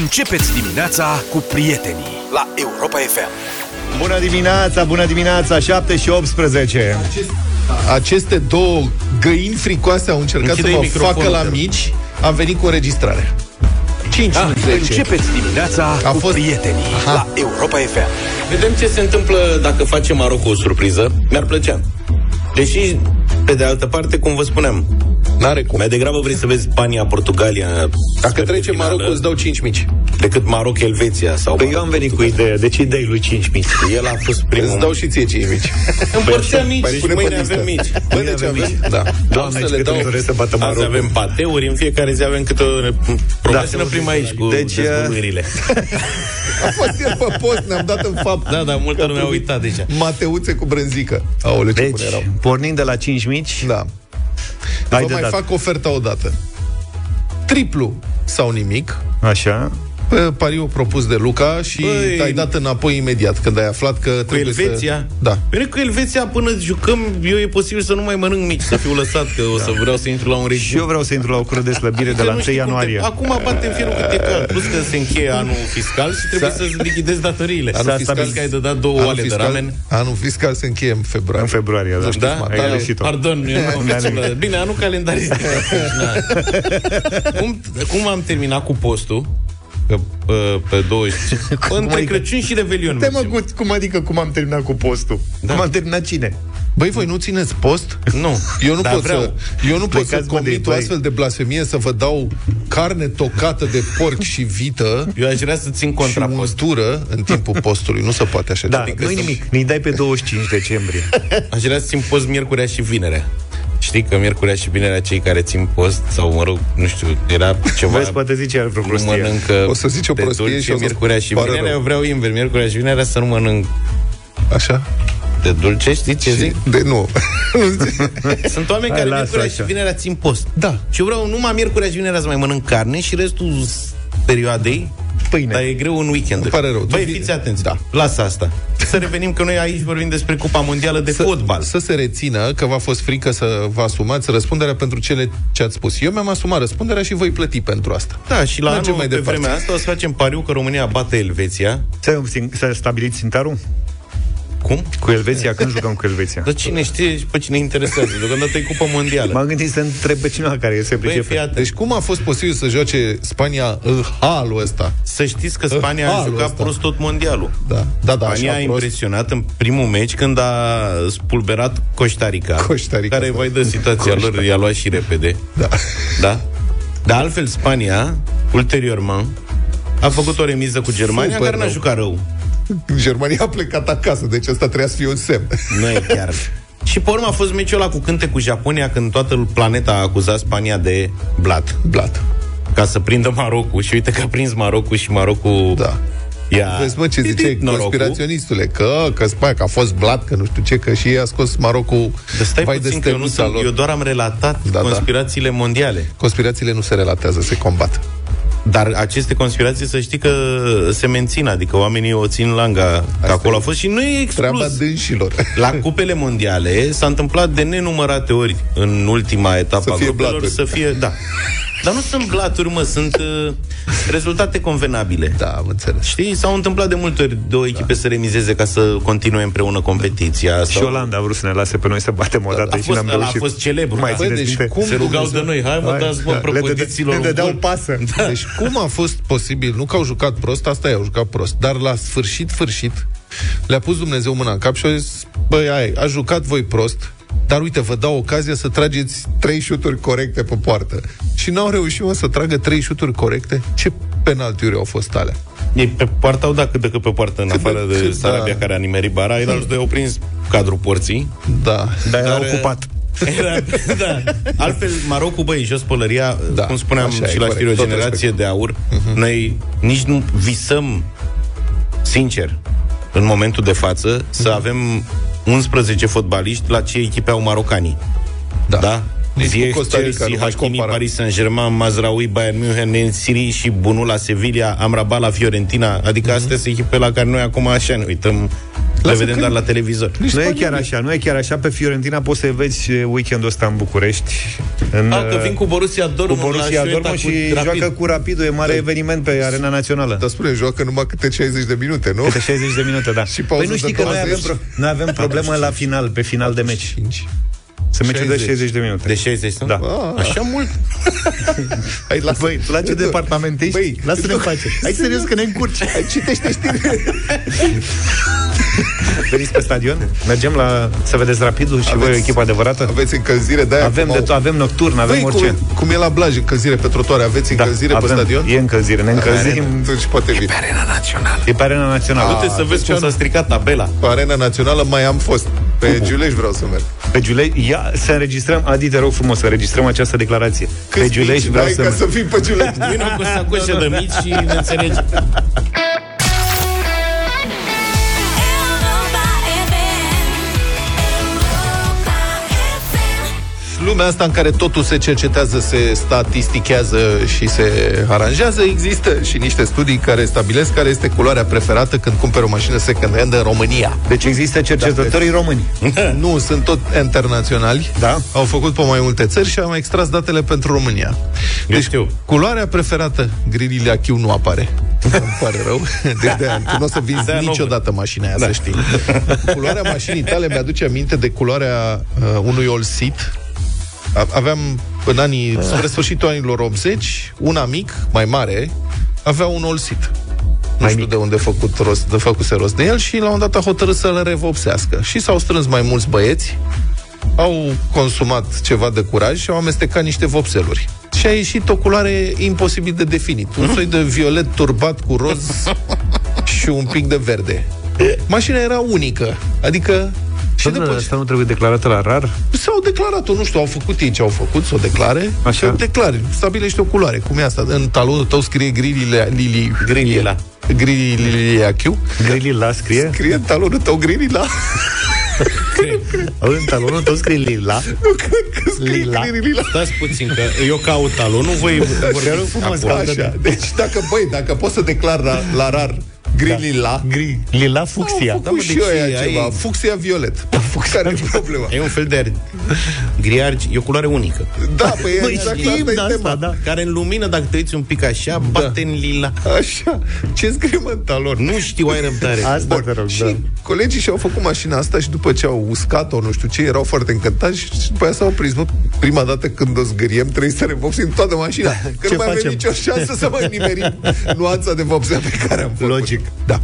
Începeți dimineața cu prietenii la Europa FM. Bună dimineața, bună dimineața, 7 și 18. Acest, aceste două găini fricoase au încercat Închide-i să mă microfonul, facă la te rog. mici. Am venit cu înregistrare. 5 Da, în 10. începeți dimineața A cu fost- prietenii Aha. la Europa FM. Vedem ce se întâmplă dacă face Maroc o surpriză. Mi-ar plăcea. Deși, pe de altă parte, cum vă spuneam, N-are cum. mai degrabă vrei să vezi Spania, Portugalia Dacă sfert de trece finală, Marocul, îți dau 5 mici. decât Maroc, Elveția sau Păi eu Maroc, am venit cu ideea, deci idei lui 5.000. El a fost primul. Îți dau și ție 5 mici. Împărțeam mici Mai și pune pe mâine listă. avem mici. Bă, Mâine deci avem avem, mici. da. Doamne, Am să ce le dau. doresc să bată Azi Marocul. avem pateuri, în fiecare zi avem câte o promesă Da. ne oprim aici cu Deci, deci, dezvăluirile. A fost el pe post, ne-am dat în fapt. Da, dar multă lume a uitat deja. Mateuțe cu brânzică. Aoleu, ce Deci, bune erau. pornind de la 5 mici, Da. Hai Vă de mai dat. fac oferta odată. Triplu sau nimic. așa, Pe pariu propus de Luca și Băi. ai dat înapoi imediat când ai aflat că Cu trebuie Elveția? să... Da. Bine, cu Elveția până jucăm, eu e posibil să nu mai mănânc mici, să fiu lăsat, că o să vreau să intru la un regim. și eu vreau să intru la o cură de slăbire de Că la nu 1 știu cum ianuarie. Te... Acum batem fierul cât e cald. Plus că se încheie anul fiscal și trebuie S-a- să-ți lichidezi datoriile. Anul S-a fiscal- stabilit că ai de dat două Anul oale de fiscal- ramen. Anul fiscal se încheie în februarie. În februarie, da. Da? mă, Da, ai greșit-o. Pardon, eu nu am Da, făcut nimic. la- Bine, anul calendaristic. cum, cum am terminat cu postul? Că, pe, pe 20. Între adică? Crăciun și Revelion. Te mă, mergem. cu, cum adică cum am terminat cu postul? Da. Cum am terminat cine? Băi, voi nu țineți post? Nu. Eu nu Dar pot vreau. să, eu nu pot să Plecați, mă, de comit o băi. astfel de blasfemie să vă dau carne tocată de porc și vită Eu aș vrea să țin și contrapost. untură în timpul postului. Nu se poate așa Da, ceva. nu-i nimic. Ne dai pe 25 decembrie. Aș vrea să țin post miercurea și vinerea. Știi că miercurea și vinerea cei care țin post, sau mă rog, nu știu, era ceva... Vezi, poate zice el vreo nu prostie. mănâncă O să zici o de prostie dulce și o să miercurea și pară vinerea, rău. eu vreau invers, miercurea și vinerea să nu mănânc Așa? de dulce, știi ce zic? De nu. nu zice. Sunt oameni Hai, care lasă miercurea așa. și vinerea țin post. Da. Și eu vreau numai miercurea și vinerea să mai mănânc carne și restul s- perioadei Pâine. Dar e greu în weekend. Îmi pare rău. Tu Băi, vii- fiți atenți. Da. Lasă asta. Să revenim că noi aici vorbim despre Cupa Mondială de fotbal. Să se rețină că v-a fost frică să vă asumați răspunderea pentru cele ce ați spus. Eu mi-am asumat răspunderea și voi plăti pentru asta. Da, și la Mergem anul, mai pe departe. vremea asta o să facem pariu că România bate Elveția. S-a, s-a stabilit țintarul? Cum? Cu Elveția? Când jucăm cu Elveția? Dar cine știe și pe cine interesează? Deocamdată e Cupa Mondială. M-am gândit să întreb pe cineva care se Băi, fii pricepe. atent. Deci cum a fost posibil să joace Spania în halul ăsta? Să știți că Spania a Halul jucat ăsta. prost tot mondialul. Da, da, da Spania a așa prost. impresionat în primul meci când a spulberat Costa Rica, Costa Rica, care da. vai de situația lor, i-a luat și repede. Da. Da? Dar altfel Spania, ulterior, a făcut o remiză cu Germania, Super care n-a rău. jucat rău. Germania a plecat acasă, deci asta trebuia să fie un semn. Nu e chiar. și pe urmă a fost meciul ăla cu cânte cu Japonia, când toată planeta a acuzat Spania de blat. Blat. Ca să prindă Marocul. Și uite că a prins Marocul și Marocul... Da. Ia. Vezi, mă, ce Titit, ziceai, norocul. conspiraționistule, că, că Spania, că a fost blat, că nu știu ce, că și ei a scos Marocul Dar stai vai puțin, de că eu, nu steluța sunt, lor. eu doar am relatat Da, da. conspirațiile mondiale. Conspirațiile nu se relatează, se combat. Dar aceste conspirații, să știi că se mențin, adică oamenii o țin langa, că acolo a fost și nu e Treaba exclus. dânșilor. La cupele mondiale s-a întâmplat de nenumărate ori în ultima etapă Să a fie grupelor blaturi. să fie, da. Dar nu sunt blaturi, mă, sunt uh, rezultate convenabile. Da, am înțeles. Știi, s-au întâmplat de multe ori două echipe Da. să remizeze ca să continue împreună competiția. Și sau... Olanda a vrut să ne lase pe noi să batem o dată A și fost, n-am ăla a reușit. fost celebru. Mai da. țineți Băi, deci minte? cum Se rugau de Dumnezeu? noi, hai mă, Hai, dați bă, da, le dădea- prăpădiților le un dădeau gol. pasă. Da. Deci cum a fost posibil? Nu că au jucat prost, asta e, au jucat prost. Dar la sfârșit, sfârșit, le-a pus Dumnezeu mâna în cap și a zis, băi, ai, a jucat voi prost, dar uite, vă dau ocazia să trageți trei șuturi corecte pe poartă. Și n-au reușit, mă, să tragă trei șuturi corecte? Ce penaltiuri au fost alea? Ei pe poartă au dat cât de cât pe poartă, în Cât de afară de cât, Sarabia da. care a nimerit bara, ei alți doi au prins cadrul porții. Da. Dar era Dar, ocupat. Era, da. Altfel, Marocul, băi, jos pălăria, Da, cum spuneam așa e, și la corect, știri, o tot generație respect. de aur, uh-huh. noi nici nu visăm, sincer, în momentul de față, uh-huh. să avem 11 fotbaliști la ce echipe au marocanii. Da. Da? Nici Ziyech, cu Costa Rica Chelsea, nu mai Hakimi, compara. Paris Saint-Germain, Mazraoui, Bayern München, Nensiri și Bunul la Sevilla, Amrabat la Fiorentina. Adică Mhm. astea sunt echipe la care noi acum așa ne uităm Le vedem doar la televizor. Nu e chiar așa, nu e chiar așa. Pe Fiorentina poți să vezi weekendul ăsta în București. În, A, că vin cu Borussia Dortmund cu Borussia la Dortmund Șueta și cu Rapid. joacă cu Rapidul. E mare eveniment pe Arena Națională. Dar spune, joacă numai câte 60 de minute, nu? Câte 60 de minute, da. Și pauză păi nu știi de că noi avem, 20. pro- noi avem problemă la final, pe final de meci. 5. Se meciul de 60. 60 de minute. De 60, nu? Da. Așa mult? Hai, lasă. Băi, tu la ce departament ești? Băi, Lasă-ne în pace. Hai serios că ne încurci. Hai, citește știri. Veniți pe stadion? Mergem la să vedeți rapidul și voi o echipă adevărată? Aveți încălzire de aia? Avem, de tot, avem nocturn, avem Băi, orice. cum, cum e la Blaj, încălzire pe trotuare, aveți încălzire pe avem. stadion? E încălzire, ne încălzim. Atunci poate fi. Arena Națională. E pe arena națională. Du-te să vezi cum s-a stricat tabela. Pe Arena Națională mai am fost. Pe Giulești vreau să merg. Pe Giulești, ia să înregistrăm, Adi, te rog frumos, să înregistrăm această declarație. pe Giulești vreau Hai să ca merg. să fii pe Giulești. Vino cu sacoșe de mici și ne înțelegi. Lumea asta în care totul se cercetează, se statistichează și se aranjează, există și niște studii care stabilesc care este culoarea preferată când cumperi o mașină second-hand în România. Deci există cercetătorii români. Nu, sunt tot internaționali. Da. Au făcut pe mai multe țări și am extras datele pentru România. Eu știu. culoarea preferată, grilile Achiu nu apare. Îmi pare rău. Deci de tu nu o să vinzi De-aia nu niciodată mașina aia, da. să știi. Culoarea mașinii tale mi-aduce aminte de culoarea uh, unui Olsit. A- Aveam în anii, spre sfârșitul anilor 80, un amic mai mare avea un Olsit. Nu Mai știu mic. de unde a făcut rost, de făcuse rost de el și la un dat a hotărât să-l revopsească. Și s-au strâns mai mulți băieți, au consumat ceva de curaj și au amestecat niște vopseluri. Și a ieșit o culoare imposibil de definit. Un soi de violet turbat cu roz și un pic de verde. Mașina era unică. Adică și Domnule, după asta nu trebuie declarată la rar? S-au declarat-o, nu știu, au făcut ei ce au făcut, să o declare. Așa. Să declare, stabilește o culoare. Cum e asta? În talonul tău scrie grilile lili... Grilila. Grilile achiu. Grilila scrie? Scrie în talonul tău grilila. În talonul tău scrie lila. Nu cred că scrie Lila. grilila. Stați puțin, că eu caut talonul, voi vorbiți frumos, acolo. Așa. Deci dacă, băi, dacă poți să declar la, la rar grilila, Gri. Lila Au fucsia. făcut Da, mă, și deci eu aia ai- ceva. Fucsia violet. Care e problema? E un fel de gri argi, e o culoare unică. Da, păi Băi, exact știm asta de e asta, tema. da. Care în lumină, dacă te uiți un pic așa, bate în lila. Așa. Ce scrie mă în talon? Nu știu, ai răbdare. Asta te rog, și da. colegii și-au făcut mașina asta și după ce au uscat-o, nu știu ce, erau foarte încântați și după aia s-au prins. Bă, prima dată când o zgâriem, trebuie să revopsim toată mașina. Că Ce nu mai avem facem? nicio șansă să mai nimerim nuanța de vopsea pe care am făcut. Logic. Da.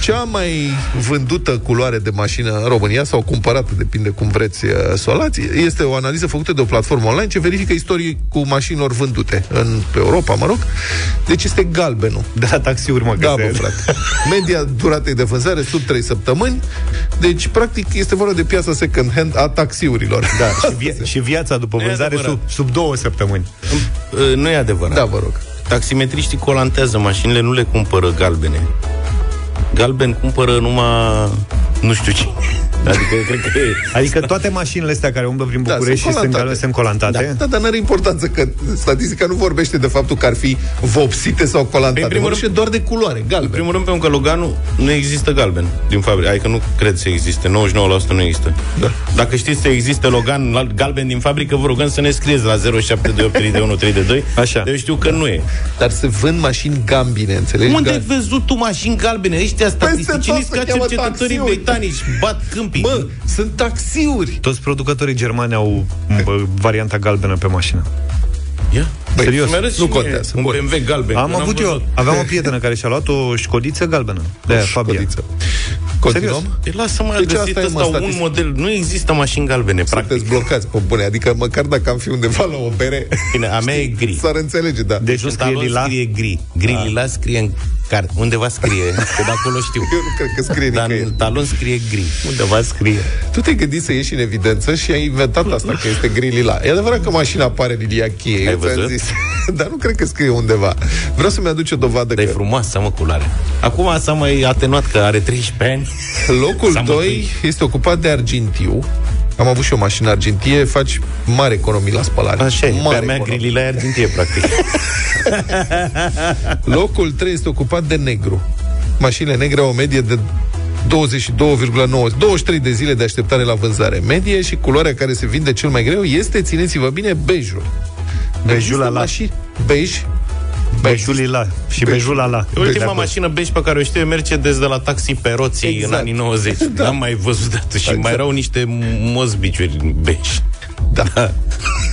Cea mai vândută culoare de mașină în România sau cumpărată, depinde cum vreți uh, să o luați, este o analiză făcută de o platformă online ce verifică istorii cu mașinilor vândute în Europa, mă rog. Deci este galbenul. De la taxiuri, mă, Da, că bă, se- frate. Media duratei de vânzare sub 3 săptămâni. Deci, practic, este vorba de piața second-hand a taxiurilor. Da, și, via- și viața după Nu e vânzare adevărat. sub, sub două săptămăni. Uh, Nu e adevărat. Da, vă rog. Taximetriștii colantează mașinile, nu le cumpără galbene. Galben cumpără numai nu știu cine. Adică cred că e... Adică toate mașinile astea care umblă prin Da, București sunt și sunt, colantate. galbene, sunt colantate. Da, dar n-are importanță că statistica nu vorbește de faptul că ar fi vopsite sau colantate. În primul Vorbește doar de culoare, În galben. primul rând, pe un Căluganu nu există galben din fabrică. Adică nu cred să existe. 99% nu există. Da. Dacă știți să existe Logan la- galben din fabrică, vă rugăm să ne scrieți la 07283132. Așa. Eu știu că nu e. Dar se vând mașini gambine, înțelegi? Unde ai Gal- văzut tu mașini galbene? Ăștia statisticieni tot se ca cheamă cercetătorii taxiuri. britanici. Bat câmpii. Bă, sunt taxiuri. Toți producătorii germani au bă, varianta galbenă pe mașină. Ia. Băi, serios, Să-mi arăți nu și mie contează. Un Bun. BMW galben. Am că n-am avut eu, văzut. aveam o prietenă care și-a luat o școdiță galbenă. De aia, Fabia. Școdiță. Continuăm? Serios? Păi lasă-mă, Deci deci asta găsit e, ăsta mă, un statistic. model. Nu există mașini galbene, practic. Sunteți blocați pe bune. Adică măcar dacă am fi undeva la o bere, Bine, a mea e gri. s-ar înțelege, da. Deci Jos scrie talon lila. scrie gri. Gri lila scrie în carte. Undeva scrie, că de acolo știu. Eu nu cred că scrie Dar nicăieri. în talon scrie gri. Undeva scrie. Tu te-ai gândit să ieși în evidență și ai inventat asta, că este gri lila. E adevărat că mașina apare lilia cheie, Ai eu ți-am văzut? zis. Dar nu cred că scrie undeva. Vreau să-mi aduce o dovadă Dar e că frumoasă, mă, culoare. Acum s-a mai atenuat că are 13 ani. Locul S-a 2 mântuit. este ocupat de argintiu. Am avut și o mașină argintie, faci mare economii la spălare. Așa e, pe mare a mea economii. grilila e argintie, practic. Locul 3 este ocupat de negru. Mașinile negre au o medie de 22,9, 23 de zile de așteptare la vânzare medie și culoarea care se vinde cel mai greu este, țineți-vă bine, bejul. Bejul Există ala. mașini- Bej. Bejul la și bejul la la. Ultima Bej, mașină beige pe care o știu e Mercedes de la Taxi pe roții Exact. în anii 90. Da. N-am mai văzut de atunci. Și mai Exact. erau niște mozbiciuri beige. Da.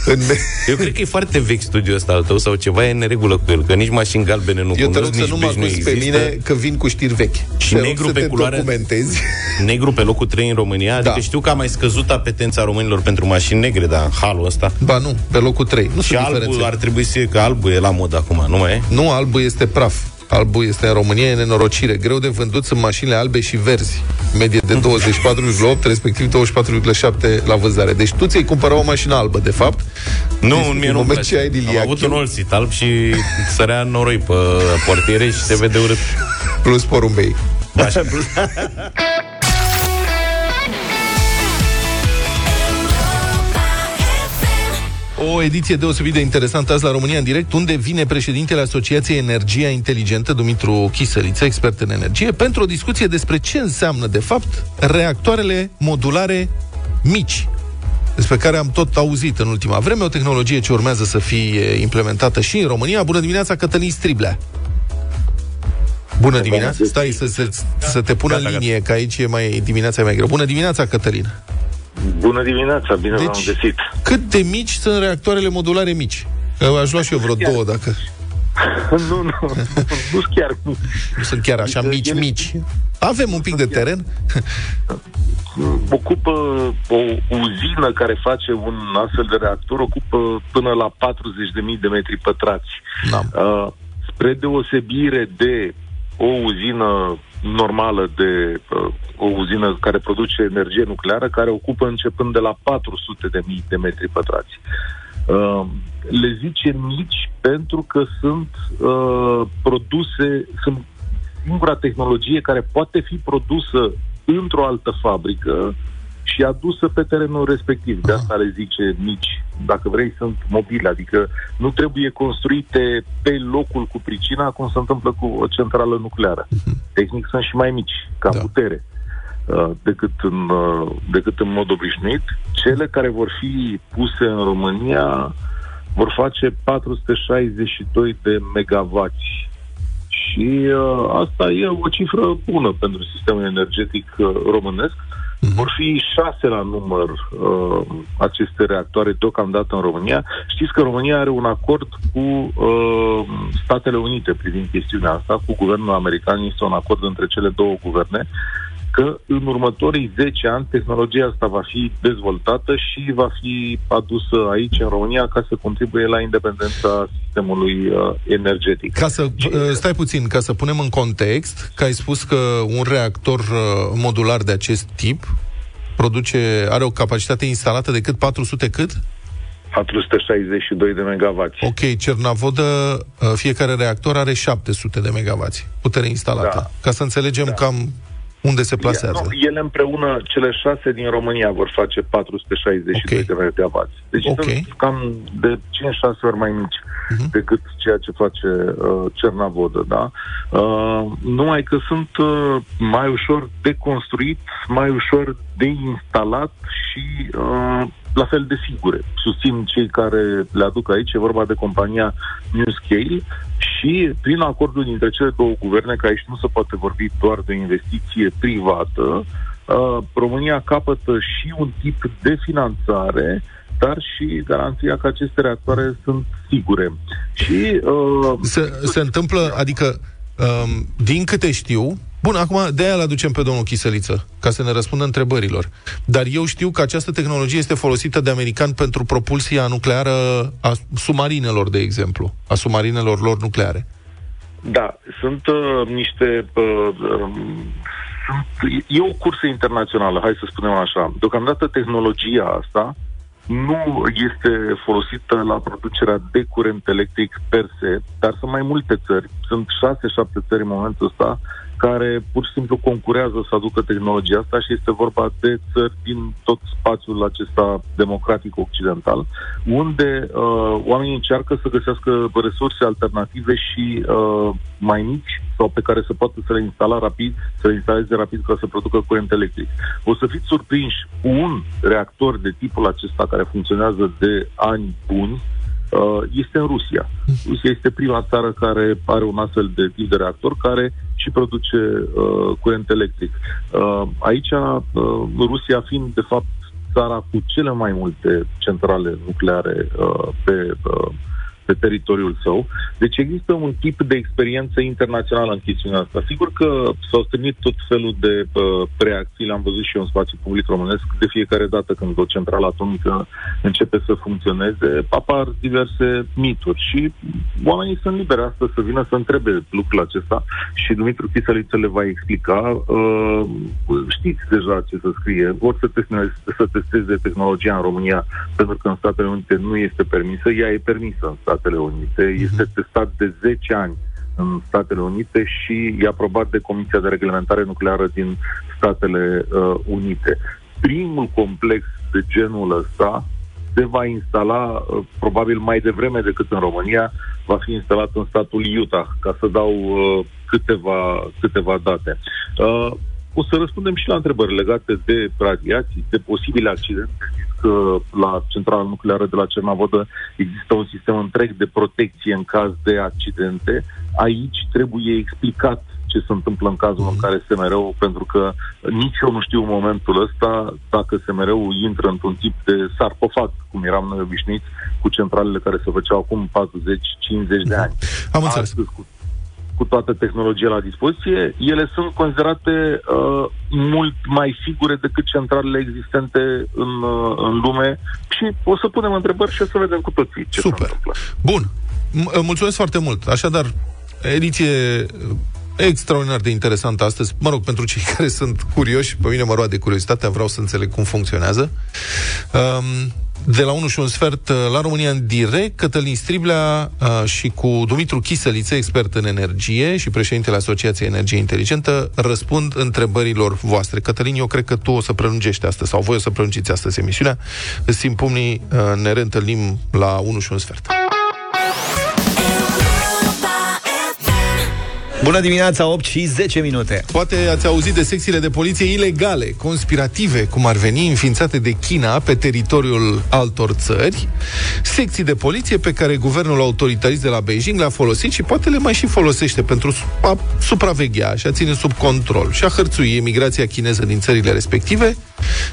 În, Eu cred că e foarte vechi studiul ăsta al tău sau ceva e în neregulă cu el, că nici mașini galbene nu eu te cunosc, rog să nici nu mă beige nu acuzi pe există. mine că vin cu știri vechi. Și Te rog negru să pe te culoare? documentezi. Negru pe locul 3 în România, adică Da. știu că a mai scăzut apetența românilor pentru mașini negre, dar în halul ăsta. Ba nu, pe locul 3. Nu Și sunt albul diferențe. ar trebui să fie, că albul e la mod acum, nu mai e? Nu, albul este praf. Albul este în România, e nenorocire. Greu de vândut sunt mașinile albe și verzi. Medie de 24,8, respectiv 24,7 la vânzare. Deci tu ți-ai cumpărat o mașină albă, de fapt. Nu, Deci, mie în nu-mi moment place. ce ai din Am avut Iachiu- un olsit alb și sărea noroi pe portiere și se vede urât. Plus porumbei. O ediție deosebit de interesantă azi la România în direct, unde vine președintele Asociației Energia Inteligentă, Dumitru Chisăliță, expert în energie, pentru o discuție despre ce înseamnă, de fapt, reactoarele modulare mici, despre care am tot auzit în ultima vreme, o tehnologie ce urmează să fie implementată și în România. Bună dimineața, Cătălin Striblea! Bună dimineața! Stai să, să, să te pună în linie, că aici e mai, dimineața e mai greu. Bună dimineața, Cătălin! Bună dimineața, bine Deci- v-am găsit. Cât de mici sunt reactoarele modulare mici? Că aș lua și eu vreo două, dacă nu, nu, nu sunt chiar nu sunt chiar așa Adică mici, ele- mici. Avem un pic de teren. ocupă o uzină care face un astfel de reactor, ocupă până la 40.000 de metri pătrați. Da. Uh, spre deosebire de o uzină normală de uh, o uzină care produce energie nucleară, care ocupă începând de la 400 de mii de metri pătrați. Uh, le zice mici pentru că sunt uh, produse, sunt singura tehnologie care poate fi produsă într-o altă fabrică și adusă pe terenul respectiv. De asta le zice mici. Dacă vrei, sunt mobile, adică nu trebuie construite pe locul cu pricina, cum se întâmplă cu o centrală nucleară. Tehnic sunt și mai mici, ca Da. da. putere, uh, decât în, uh, decât în mod obișnuit. Cele care vor fi puse în România vor face 462 de megavați și uh, asta e o cifră bună pentru sistemul energetic uh, românesc. Vor fi șase la număr uh, aceste reactoare deocamdată în România. Știți că România are un acord cu uh, Statele Unite privind chestiunea asta, cu guvernul american. Este un acord între cele două guverne că în următorii 10 ani tehnologia asta va fi dezvoltată și va fi adusă aici în România ca să contribuie la independența sistemului uh, energetic. Ca să, uh, stai puțin, ca să punem în context, că ai spus că un reactor uh, modular de acest tip produce, are o capacitate instalată de cât 400 cât? 462 de megavați. Ok, Cernavodă, uh, fiecare reactor are 700 de megavați putere instalată. Da. Ca să înțelegem cam unde se plasează. Nu, ele împreună, cele șase din România vor face 462 Ok. de megavați. Deci Ok. sunt cam de 5-6 ori mai mici Mhm. decât ceea ce face uh, Cernavodă, da? Uh, numai că sunt uh, mai ușor de construit, mai ușor de instalat și uh, la fel de sigure. Susțin cei care le aduc aici, e vorba de compania New Scale și prin acordul dintre cele două guverne, că aici nu se poate vorbi doar de investiție privată, uh, România capătă și un tip de finanțare dar și garanția că aceste reactoare sunt sigure. Și uh, Se, se întâmplă, adică, um, din câte știu, bun, acum de aia îl aducem pe domnul Chisăliță, ca să ne răspundă întrebărilor. Dar eu știu că această tehnologie este folosită de americani pentru propulsia nucleară a submarinelor, de exemplu, a submarinelor lor nucleare. Da, sunt uh, niște. Uh, um, sunt, e o cursă internațională, hai să spunem așa. Deocamdată tehnologia asta nu este folosită la producerea de curent electric per se, dar sunt mai multe țări. Sunt șase-șapte țări în momentul ăsta care pur și simplu concurează să aducă tehnologia asta și este vorba de țări din tot spațiul acesta democratic occidental, unde uh, oamenii încearcă să găsească resurse alternative și uh, mai mici sau pe care să poată să le instala rapid, să le instaleze rapid ca să producă curent electric. O să fiți surprinși cu un reactor de tipul acesta care funcționează de ani buni, uh, este în Rusia. Rusia este prima țară care are un astfel de tip de reactor care și produce uh, curent electric. Uh, aici, uh, Rusia fiind, de fapt, țara cu cele mai multe centrale nucleare uh, pe, uh, pe teritoriul său. Deci există un tip de experiență internațională în chestiunea asta. Sigur că s-au strânit tot felul de uh, reacții, le-am văzut și eu în spațiu public românesc, de fiecare dată când o centrală atomică începe să funcționeze, apar diverse mituri și oamenii sunt liberi astăzi să vină să întrebe lucrul acesta și Dumitru Chisăliță le va explica. Uh, știți deja ce să scrie, vor să, testeze, să testeze tehnologia în România, pentru că în Statele Unite nu este permisă, ea e permisă în Statele Unite, este testat de 10 ani în Statele Unite și e aprobat de Comisia de Reglementare Nucleară din Statele uh, Unite. Primul complex de genul ăsta se va instala uh, probabil mai devreme decât în România, va fi instalat în statul Utah, ca să dau uh, câteva, câteva date. Uh, o să răspundem și la întrebări legate de radiații, de posibile accidente. Știți că la centrala nucleară de la Cernavodă există un sistem întreg de protecție în caz de accidente. Aici trebuie explicat ce se întâmplă în cazul în care SMR-ul, pentru că nici eu nu știu în momentul ăsta dacă SMR-ul intră într-un tip de sarcofag, cum eram noi obișnuiți, cu centralele care se făceau acum 40-50 de ani. Am înțeles. Astăzi, cu, cu toată tehnologia la dispoziție, ele sunt considerate uh, mult mai sigure decât centralele existente în, uh, în lume și o să punem întrebări și o să vedem cu toții ce se Super. întâmplă. Bun. M- mulțumesc foarte mult. Așadar, ediție extraordinar de interesantă astăzi. Mă rog, pentru cei care sunt curioși, pe mine mă roade curiozitatea, vreau să înțeleg cum funcționează. Um, de la 1 și un sfert uh, la România în direct, Cătălin Striblea uh, și cu Dumitru Chisăliță, expert în energie și președintele Asociației Energie Inteligentă, răspund întrebărilor voastre. Cătălin, eu cred că tu o să prelungești astăzi, sau voi o să prelungiți astăzi emisiunea. Îți simt pumnii, uh, ne reîntâlnim la 1 și un sfert. Bună dimineața, 8 și 10 minute. Poate ați auzit de secțiile de poliție ilegale, conspirative, cum ar veni, înființate de China pe teritoriul altor țări, secții de poliție pe care guvernul autoritarist de la Beijing le-a folosit și poate le mai și folosește pentru a supraveghea și a ține sub control și a hărțui emigrația chineză din țările respective,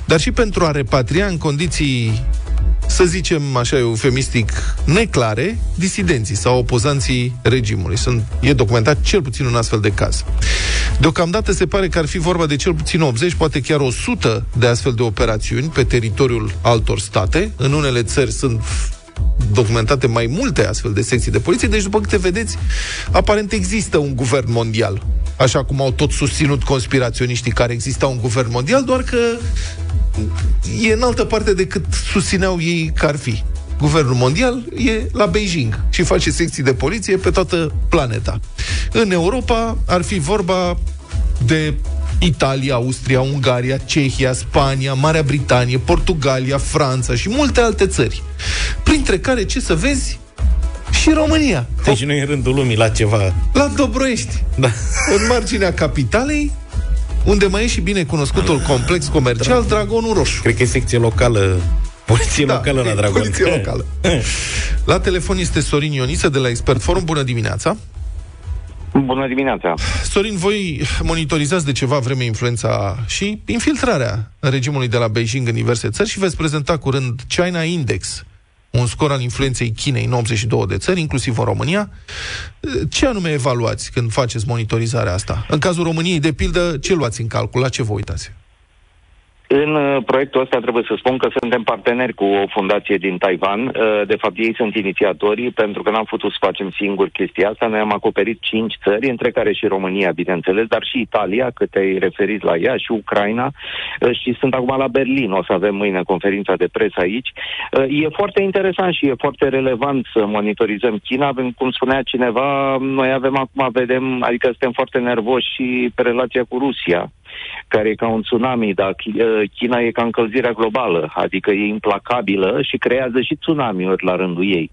dar și pentru a repatria în condiții să zicem așa eufemistic, neclare, disidenții sau opozanții regimului. Sunt, e documentat cel puțin un astfel de caz. Deocamdată se pare că ar fi vorba de cel puțin 80, poate chiar 100 de astfel de operațiuni pe teritoriul altor state. În unele țări sunt documentate mai multe astfel de secții de poliție, deci după câte vedeți, aparent există un guvern mondial. Așa cum au tot susținut conspiraționiștii care exista un guvern mondial, doar că e în altă parte decât susțineau ei că ar fi. Guvernul mondial e la Beijing și face secții de poliție pe toată planeta. În Europa ar fi vorba de Italia, Austria, Ungaria, Cehia, Spania, Marea Britanie, Portugalia, Franța și multe alte țări. Printre care, ce să vezi, și România. Deci nu e rândul lumii la ceva. La Dobroiești, Da. în marginea capitalei, unde mai e și bine cunoscutul complex comercial Dragonul Roșu. Cred că e secție locală, poliție da, locală la e Dragon. Poliție locală. La telefon este Sorin Ioniță de la Expert Forum. Bună dimineața! Bună dimineața! Sorin, voi monitorizați de ceva vreme influența și infiltrarea regimului de la Beijing în diverse țări și veți prezenta curând China Index, un scor al influenței Chinei în 82 de țări, inclusiv în România. Ce anume evaluați când faceți monitorizarea asta? În cazul României, de pildă, ce luați în calcul? La ce vă uitați? În uh, proiectul ăsta trebuie să spun că suntem parteneri cu o fundație din Taiwan. Uh, De fapt, ei sunt inițiatorii pentru că n-am putut să facem singur chestia asta. Noi am acoperit cinci țări, între care și România, bineînțeles, dar și Italia, că te-ai referit la ea, și Ucraina. Uh, Și sunt acum la Berlin, o să avem mâine conferința de presă aici. Uh, E foarte interesant și e foarte relevant să monitorizăm China. Avem, cum spunea cineva, noi avem acum, vedem, adică suntem foarte nervoși și pe relația cu Rusia care e ca un tsunami, dar Chi- uh, China e ca încălzirea globală, adică e implacabilă și creează și tsunamiuri la rândul ei.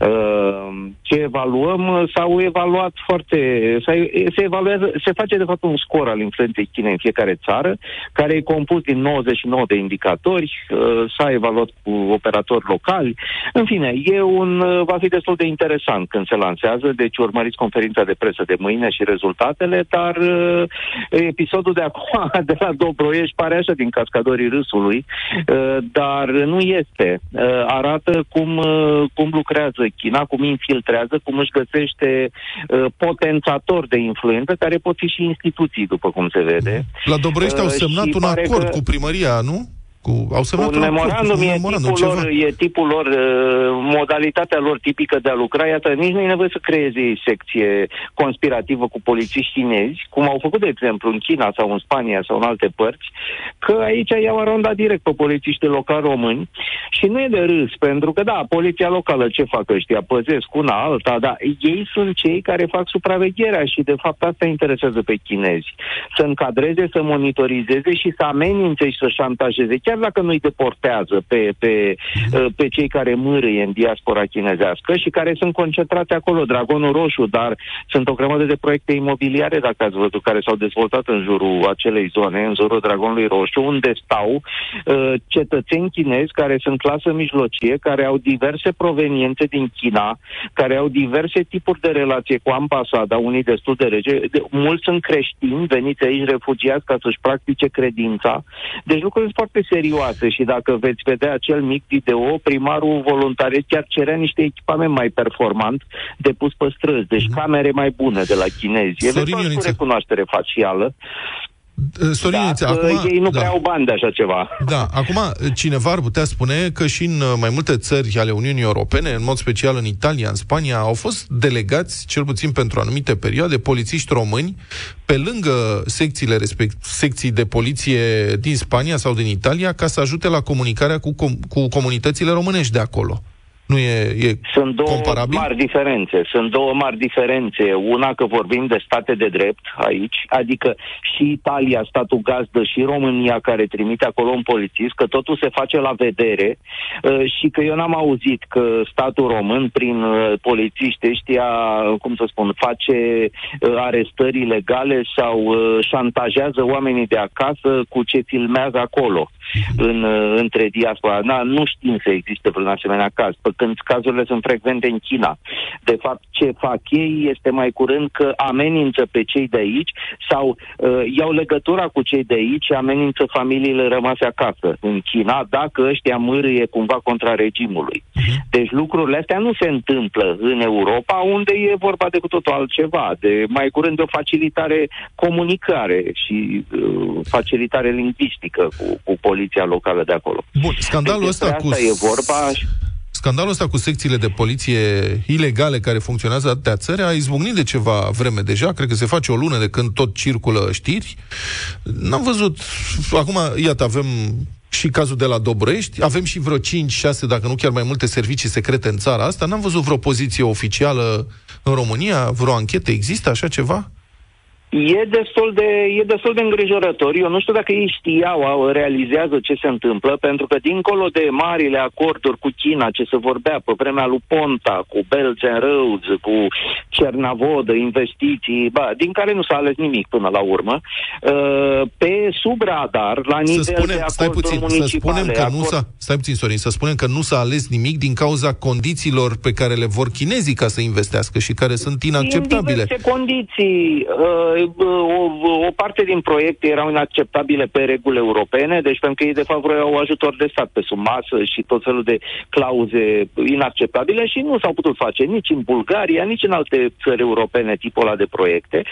Uh, Ce evaluăm s-au evaluat foarte... s-a- Se, evaluează, se face de fapt un scor al influenței Chinei în fiecare țară, care e compus din 99 de indicatori, uh, s-a evaluat cu operatori locali. În fine, e un, uh, va fi destul de interesant când se lansează, deci urmăriți conferința de presă de mâine și rezultatele, dar uh, episodul de acum, de la Dobroiești, pare așa din cascadorii râsului, uh, dar nu este. Uh, arată cum, uh, cum lucrează China, cum infiltrează, cum își găsește uh, potențatori de influență, care pot fi și instituții, după cum se vede. La Dobrești au Uh, semnat și un pare acord că- cu primăria, nu? Cu, au semnat un un, acord, memorandum, un e, memorandum, tipul ceva. lor, e tipul lor, uh, modalitatea lor tipică de a lucra. Iată, nici nu e nevoie să creeze ei secție conspirativă cu polițiști chinezi, cum au făcut, de exemplu, în China sau în Spania sau în alte părți, că aici i-au arondat direct pe polițiștii locali români și nu e de râs, pentru că, da, poliția locală ce fac ăștia? Păzesc una alta, dar ei sunt cei care fac supravegherea și, de fapt, asta interesează pe chinezi. Să încadreze, să monitorizeze și să amenințe și să șantajeze, chiar dacă nu-i deportează pe, pe, uh, pe cei care mârâie în diaspora chinezească și care sunt concentrate acolo, Dragonul Roșu, dar sunt o grămadă de proiecte imobiliare, dacă ați văzut, care s-au dezvoltat în jurul acelei zone, în jurul Dragonului Roșu, unde stau uh, cetățeni chinezi care sunt clasă mijlocie, care au diverse proveniențe din China, care au diverse tipuri de relație cu ambasada, unii destul de rege. De, mulți sunt creștini, veniți aici refugiați ca să-și practice credința. Deci lucruri sunt foarte serioase și dacă veți vedea acel mic video, primarul voluntariat chiar cerea niște echipament mai performant de pus pe străzi, deci camere mai bune de la chinezi. Eventual și cu Ioniță. recunoaștere facială. Uh, Sorin, Dar Iniță, uh, acum, ei nu da. prea au bani de așa ceva. Da, acum cineva ar putea spune că și în uh, mai multe țări ale Uniunii Europene, în mod special în Italia, în Spania, au fost delegați, cel puțin pentru anumite perioade, polițiști români, pe lângă secțiile respect, secții de poliție din Spania sau din Italia, ca să ajute la comunicarea cu, com- cu comunitățile românești de acolo. Nu e, e Sunt două comparabil? mari diferențe. Sunt două mari diferențe. Una că vorbim de state de drept aici, adică și Italia, statul gazdă, și România care trimite acolo un polițist, că totul se face la vedere uh, și că eu n-am auzit că statul român, prin uh, polițiști ăștia, cum să spun, face uh, arestări ilegale sau uh, șantajează oamenii de acasă cu ce filmează acolo în, uh, între diaspora. Na, nu știm să existe vreun asemenea caz, pe când cazurile sunt frecvente în China. De fapt, ce fac ei este mai curând că amenință pe cei de aici sau uh, iau legătura cu cei de aici și amenință familiile rămase acasă în China dacă ăștia mârâie cumva contra regimului. Deci lucrurile astea nu se întâmplă în Europa, unde e vorba de cu totul altceva, de mai curând de o facilitare comunicare și uh, facilitare lingvistică cu, cu poliția locală de acolo. Bun, scandalul Deci ăsta despre cu... asta e vorba și- Scandalul ăsta cu secțiile de poliție ilegale care funcționează atâtea țări a izbucnit de ceva vreme deja, cred că se face o lună de când tot circulă știri. N-am văzut, acum, iată, avem și cazul de la Dobrești, avem și vreo 5-6, dacă nu chiar mai multe servicii secrete în țara asta, n-am văzut vreo poziție oficială în România, vreo anchetă, există așa ceva? E destul, de, e destul de îngrijorător. Eu nu știu dacă ei știau, au, realizează ce se întâmplă, pentru că dincolo de marile acorduri cu China, ce se vorbea pe vremea lui Ponta, cu Belt and Roads, cu Cernavodă, investiții, ba, din care nu s-a ales nimic până la urmă, uh, pe sub radar, la nivel Să spunem, de stai acorduri puțin, să municipale, spunem că nu acord- s-a, stai puțin, Sorin, să spunem că nu s-a ales nimic din cauza condițiilor pe care le vor chinezii ca să investească și care sunt În inacceptabile. diverse condiții. Uh, o, o parte din proiecte erau inacceptabile pe reguli europene, deci pentru că ei de fapt vreau ajutor de stat pe sub masă și tot felul de clauze inacceptabile și nu s-au putut face nici în Bulgaria, nici în alte țări europene tipul ăla de proiecte.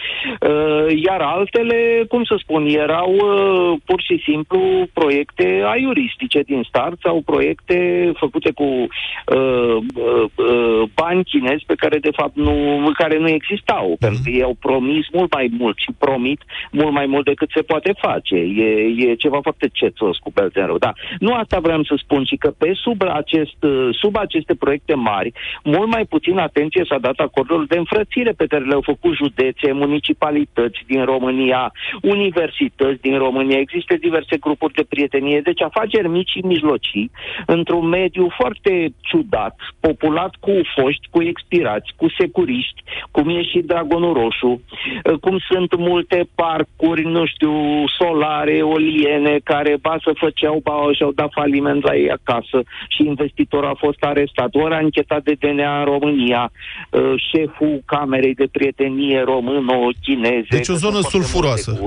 Uh, Iar altele, cum să spun, erau uh, pur și simplu proiecte aiuristice din start sau proiecte făcute cu uh, uh, uh, bani chinezi pe care de fapt nu, care nu existau, pentru că ei au promis mult mai mult și promit mult mai mult decât se poate face. E, e ceva foarte cețos cu belte în rău. Da. Nu asta vreau să spun, ci că pe sub, acest, sub aceste proiecte mari, mult mai puțin atenție s-a dat acordurilor de înfrățire pe care le-au făcut județe, municipalități din România, universități din România. Există diverse grupuri de prietenie, deci afaceri mici și mijlocii, într-un mediu foarte ciudat, populat cu foști, cu expirați, cu securiști, cum e și Dragonul Roșu, uh, cum sunt multe parcuri, nu știu, solare, oliene, care ba să făceau, ba și-au dat faliment la ei acasă și investitorul a fost arestat. Ori a închetat de DNA în România, uh, șeful Camerei de Prietenie româno-chineze. Deci o că zonă sunt foarte sulfuroasă. multe cu-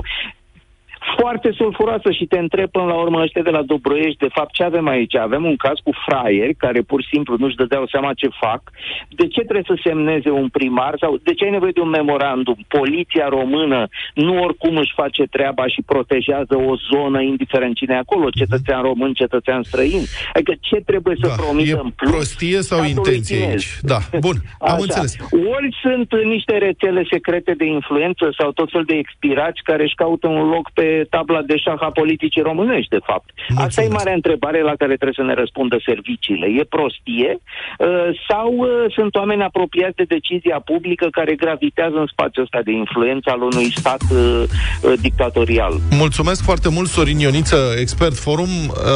foarte sulfuroasă și te întreb până la urmă ăștia de la Dobroiești, de fapt ce avem aici? Avem un caz cu fraieri care pur și simplu nu-și dădeau seama ce fac. De ce trebuie să semneze un primar sau de ce ai nevoie de un memorandum? Poliția română nu oricum își face treaba și protejează o zonă indiferent cine e acolo, cetățean român, cetățean străin. Adică ce trebuie să Da, promită e în plus? prostie sau statului intenție chinez? aici? Da, bun, am Așa. înțeles. Ori sunt niște rețele secrete de influență sau tot fel de expirați care își caută un loc pe tabla de șah a politicii românești, de fapt. Mulțumesc. Asta e marea întrebare la care trebuie să ne răspundă serviciile. E prostie uh, sau uh, sunt oameni apropiați de decizia publică care gravitează în spațiul ăsta de influență al unui stat uh, uh, dictatorial? Mulțumesc foarte mult, Sorin Ioniță, Expert Forum.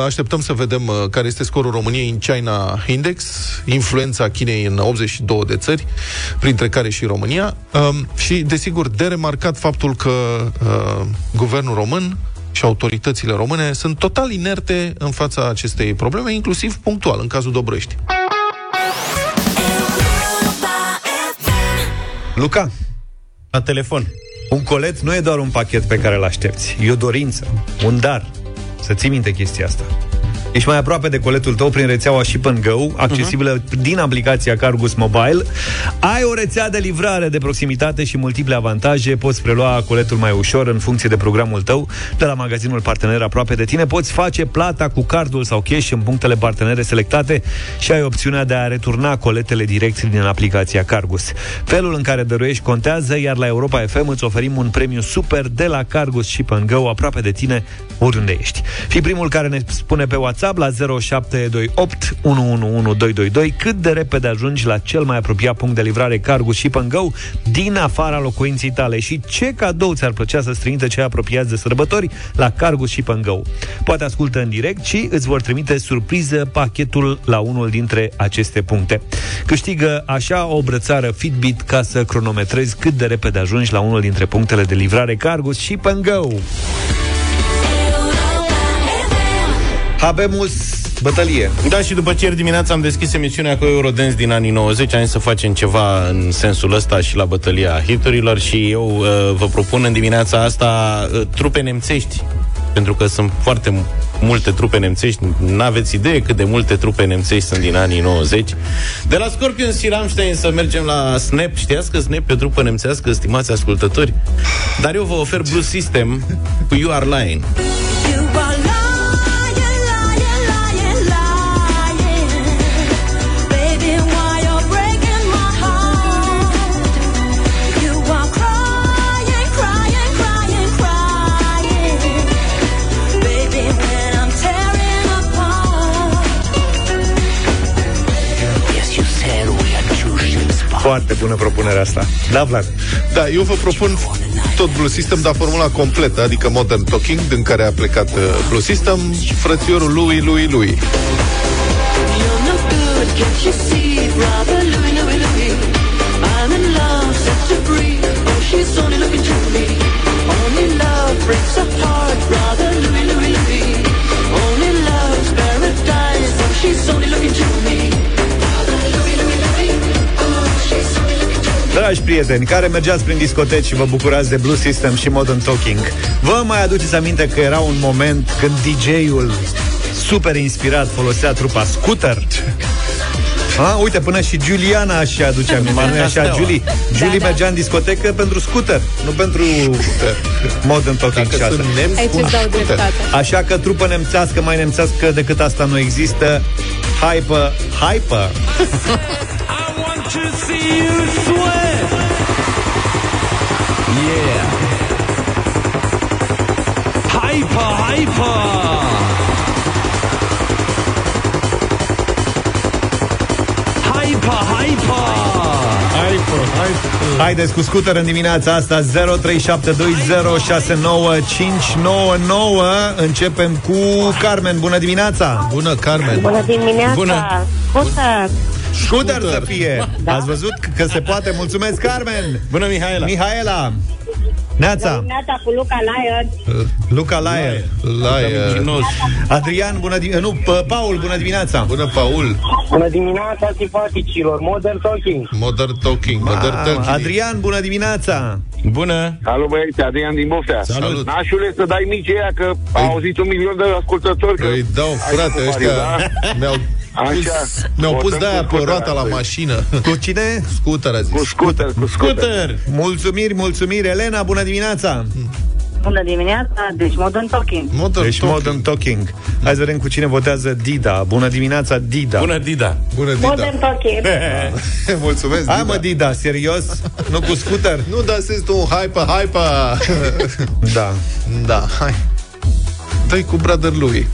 Așteptăm să vedem uh, care este scorul României în China Index, influența Chinei în 82 de țări, printre care și România. Um, Și, desigur, de remarcat faptul că uh, guvernul român și autoritățile române sunt total inerte în fața acestei probleme, inclusiv punctual, în cazul Dobroiești. Luca, La telefon. un colet nu e doar un pachet pe care îl aștepți. E o dorință, un dar. Să ții minte chestia asta. Ești mai aproape de coletul tău prin rețeaua Ship and Go, accesibilă uh-huh. din aplicația Cargus Mobile. Ai o rețea de livrare de proximitate și multiple avantaje. Poți prelua coletul mai ușor în funcție de programul tău. De la magazinul partener aproape de tine poți face plata cu cardul sau cash în punctele partenere selectate și ai opțiunea de a returna coletele direct din aplicația Cargus. Felul în care dăruiești contează, iar la Europa FM îți oferim un premiu super de la Cargus Ship and Go aproape de tine oriunde ești. Fii primul care ne spune pe WhatsApp la 0728 111222 cât de repede ajungi la cel mai apropiat punct de livrare Cargus Ship and Go din afara locuinții tale și ce cadou ți-ar plăcea să-ți trimite cei apropiați de sărbători la Cargus Ship and Go. Poate ascultă în direct și îți vor trimite surpriză pachetul la unul dintre aceste puncte. Câștigă așa o brățară Fitbit ca să cronometrezi cât de repede ajungi la unul dintre punctele de livrare Cargus Ship and Go. Habemus bătălie. Da, și după ce ieri dimineața am deschis emisiunea cu Eurodance din anii 90, am zis să facem ceva în sensul ăsta și la bătălia hiturilor și eu uh, vă propun în dimineața asta uh, trupe nemțești. Pentru că sunt foarte mu- multe trupe nemțești, n-aveți idee cât de multe trupe nemțești sunt din anii 90. De la Scorpions și Rammstein să mergem la Snap. Știați că Snap e o trupă nemțească, stimați ascultători? Dar eu vă ofer Blue System cu You Are Lying. You are lying, Foarte bună propunerea asta. Da, Vlad. Da, eu vă propun tot Blue System, dar formula completă, adică Modern Talking, din care a plecat uh, Blue System, frățiorul lui, lui, lui. You're no good, can't you see, brother Louis, Louis, Louis? I'm in love, set to breathe. Oh, she's only looking to me. Only love breaks a Dragi prieteni, care mergeați prin discoteci și vă bucurați de Blue System și Modern Talking, vă mai aduceți aminte că era un moment când DJ-ul super inspirat folosea trupa Scooter? A, uite, până și Juliana și aduce aminte, nu așa, Steaua. Julie? Julie mergea în discotecă pentru scooter, nu pentru Modern Talking Dacă și asta. sunt nemți, Aici spun îți dau scooter. dreptate. Așa că trupă nemțească, mai nemțească decât asta nu există. Hyper, hyper. to see you sweat. Yeah. Hyper, hyper. Hyper, hyper. Hyper, hyper. Haideți cu scooter în dimineața asta 0372069599 Începem cu Carmen Bună dimineața Bună Carmen Bună dimineața Bună Scooter Scooter să fie da? Ați văzut că se poate, mulțumesc Carmen Bună, Mihaela! Mihaela Neața, Dimineața cu Luca Lion. Luca Laie La e... Mincinos. Adrian, bună dimineața Nu, P- Paul, bună dimineața Bună, Paul! Bună dimineața, simpaticilor! Modern Talking! Modern Talking, Modern Ah, Talking. Adrian, bună dimineața Bună! Alo băieți, Adrian din Boftea. Salut. Nașule să dai mici aia, că au auzit un milion de ascultători. Că... Îi dau, Hai frate, cu ăștia Mario, da? mi-au Așa. pus, mi-au pus Votăm de-aia cu pe scooter roata la astăzi. mașină. Cu cine? Scooter a zis. Cu scooter, cu scooter. Scooter! Mulțumiri, mulțumiri Elena, bună dimineața Bună dimineața, deci Modern Talking. Modern Deci Talking. Modern Talking Hai să vedem cu cine votează Dida Bună dimineața, Dida Bună, Dida! Bună, Dida. Modern Talking. Mulțumesc, Hai Dida. mă, Dida, serios? Nu cu scooter? Nu dați tu un hype, hype. Da da, hai. Dai cu brother lui.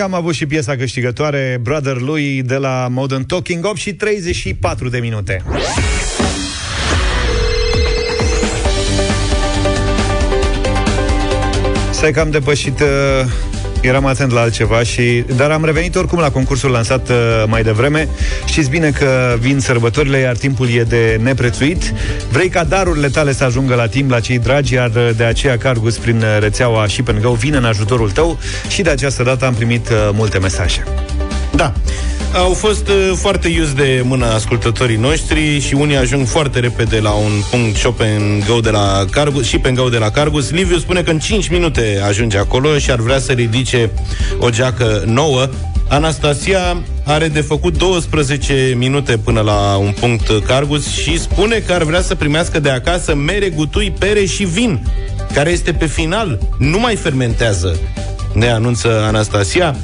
Și am avut și piesa câștigătoare Brother lui de la Modern Talking 8 și 34 de minute. Stai că am depășit uh, eram atent la altceva și... Dar am revenit oricum la concursul lansat uh, mai devreme. Știți bine că vin sărbătorile, iar timpul e de neprețuit. Vrei ca darurile tale să ajungă la timp la cei dragi, iar uh, de aceea Cargus prin uh, rețeaua și pe Go vine în ajutorul tău și de această dată am primit uh, multe mesaje. Da. Au fost uh, foarte iuți de mână ascultătorii noștri și unii ajung foarte repede la un punct shop în go de la Cargus și pe go de la Cargus. Liviu spune că în 5 minute ajunge acolo și ar vrea să ridice o geacă nouă. Anastasia are de făcut 12 minute până la un punct Cargus și spune că ar vrea să primească de acasă mere, gutui, pere și vin, care este pe final, nu mai fermentează, ne anunță Anastasia.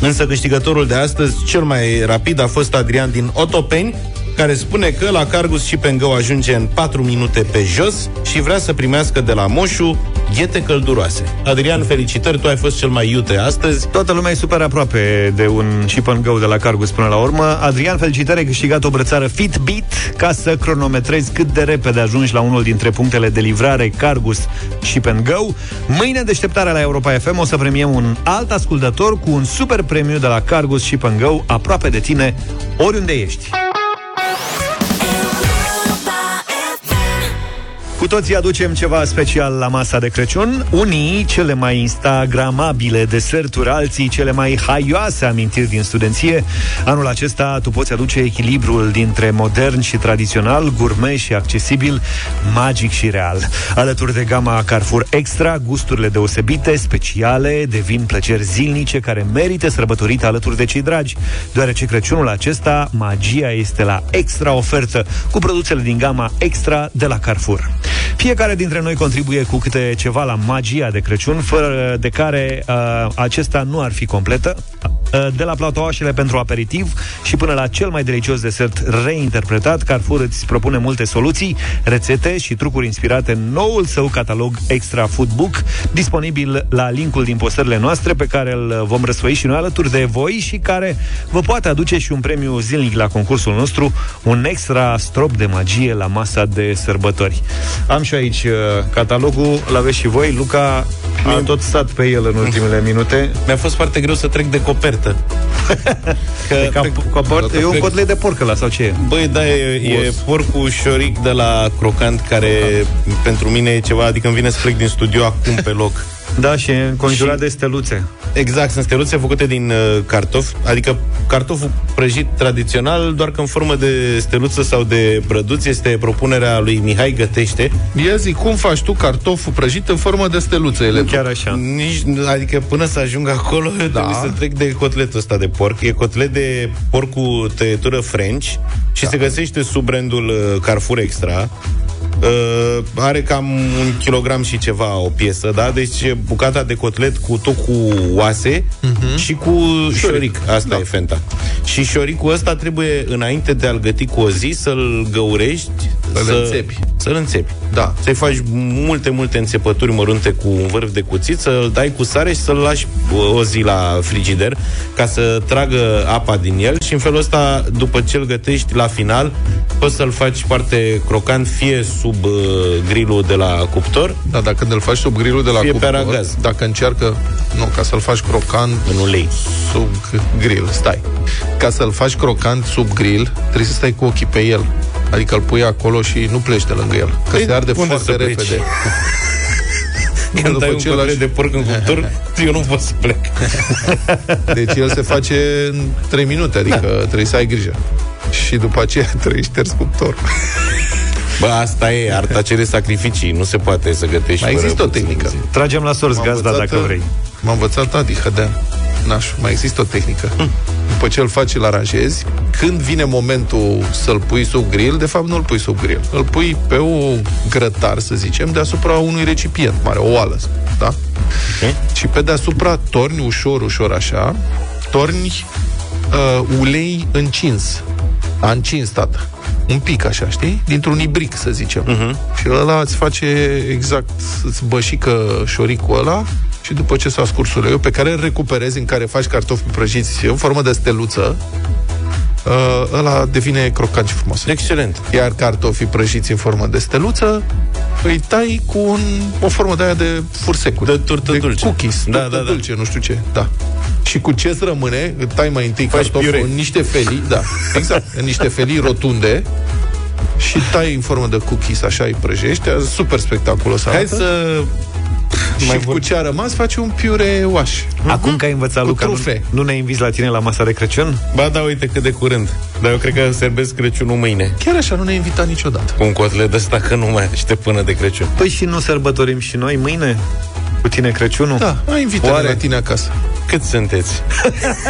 Însă câștigătorul de astăzi, cel mai rapid, a fost Adrian din Otopeni, care spune că la Cargus și Pengău ajunge în 4 minute pe jos și vrea să primească de la Moșu ghete călduroase. Adrian, felicitări, tu ai fost cel mai iute astăzi. Toată lumea e super aproape de un chip and go de la Cargus până la urmă. Adrian, felicitări, ai câștigat o brățară Fitbit ca să cronometrezi cât de repede ajungi la unul dintre punctele de livrare Cargus și and go. Mâine deșteptarea la Europa FM o să premiem un alt ascultător cu un super premiu de la Cargus și and go aproape de tine, oriunde ești. Cu toții aducem ceva special la masa de Crăciun. Unii cele mai instagramabile deserturi, alții cele mai haioase amintiri din studenție. Anul acesta tu poți aduce echilibrul dintre modern și tradițional, gourmet și accesibil, magic și real. Alături de gama Carrefour Extra, gusturile deosebite, speciale, devin plăceri zilnice care merită sărbătorite alături de cei dragi, deoarece Crăciunul acesta, magia este la extra ofertă, cu produsele din gama Extra de la Carrefour. Fiecare dintre noi contribuie cu câte ceva la magia de Crăciun, fără de care uh, acesta nu ar fi completă. Uh, de la platoașele pentru aperitiv și până la cel mai delicios desert reinterpretat, Carrefour îți propune multe soluții, rețete și trucuri inspirate în noul său catalog Extra Food Book, disponibil la linkul din postările noastre pe care îl vom răsfăi și noi alături de voi și care vă poate aduce și un premiu zilnic la concursul nostru, un extra strop de magie la masa de sărbători. Am și aici uh, catalogul, l-aveți și voi. Luca a tot stat pe el în ultimele minute. Mi-a fost foarte greu să trec de copertă. Că, de cap, coport, e un cotlet de porc la sau ce e? Băi, da, e, e porcul șoric de la Crocant, care pentru mine e ceva, adică îmi vine să plec din studio acum pe loc. Da, și e înconjurat Și- de steluțe. Exact, sunt steluțe făcute din uh, cartofi, adică cartoful prăjit tradițional, doar că în formă de steluță sau de brăduț este propunerea lui Mihai Gătește. Ia zi, cum faci tu cartoful prăjit în formă de steluță? Ele Chiar așa. Nici, adică până să ajung acolo da. trebuie să trec de cotletul ăsta de porc. E cotlet de porc cu tăietură French și da. se găsește sub brandul uh, Carrefour Extra. Uh, are cam un kilogram și ceva o piesă, da? Deci e bucata de cotlet cu tot cu oase uh-huh. și cu șoric. Asta da. e fenta. Și șoricul ăsta trebuie, înainte de a-l găti cu o zi, să-l găurești, Să-l să, înțepi. Să-l înțepi. Da. Să-i faci multe, multe înțepături mărunte cu un vârf de cuțit, să-l dai cu sare și să-l lași o- o zi la frigider ca să tragă apa din el și în felul ăsta, după ce îl gătești la final, poți să-l faci foarte crocant, fie sub uh, grilul de la cuptor, Da, dacă când îl faci sub grilul de la Fie pe cuptor, aragaz. dacă încearcă, nu, ca să-l faci crocant în ulei. sub grill, stai. Ca să-l faci crocant sub grill, trebuie să stai cu ochii pe el. Adică îl pui acolo și nu pleci de lângă el. Că Păi, se arde unde foarte să pleci? repede. Când După ai un ce cotlet lași- de porc în cuptor, eu nu pot să plec. Deci el se face în 3 minute, adică Da. trebuie să ai grijă. Și după aceea trebuie șters cuptor. Bă, asta e, arta cere sacrificii, nu se poate să gătești Mai fără există o puțin tehnică. zi. Tragem la sorți M-a gazda învățat, dacă vrei. M-a învățat Adi Hădean. Naș, mai există o tehnică. După ce îl faci, îl aranjezi, când vine momentul să-l pui sub grill, de fapt nu îl pui sub grill. Îl pui pe o grătar, să zicem, deasupra unui recipient mare, o oală, da? Ok. Și pe deasupra torni ușor, ușor așa, torni uh, ulei încins. A încins, tată. Un pic așa, știi? Dintr-un ibric, să zicem. Uh-huh. Și ăla îți face exact, îți bășică șoricul ăla și după ce s-a scurs uleiul, pe care îl recuperezi, în care faci cartofi prăjiți în formă de steluță, uh, ăla devine crocant și frumos. Excelent. Iar cartofii prăjiți în formă de steluță, îi tai cu un, o formă de aia de fursecuri. De turtă dulce. cookies, Da, turtă da, da. dulce, nu știu ce. Da. Și cu ce îți rămâne, îți tai mai întâi Faci cartoful piure. în niște felii, da, exact, în niște felii rotunde și tai în formă de cookies, așa îi prăjești, super spectaculos Hai arată. să... și mai cu vor- ce a rămas faci un piure oaș. Acum că ai învățat, Cu Luca, nu, trufe. nu ne inviți la tine la masa de Crăciun? Ba da, uite cât de curând. Dar eu cred că serbesc Crăciunul mâine. Chiar așa, nu ne-ai invitat niciodată. Cu un cotlet ăsta că nu mai aștept până de Crăciun. Păi și nu sărbătorim și noi mâine? Cu tine Crăciunul? Da, ai invitat Oare? la tine acasă. Cât sunteți?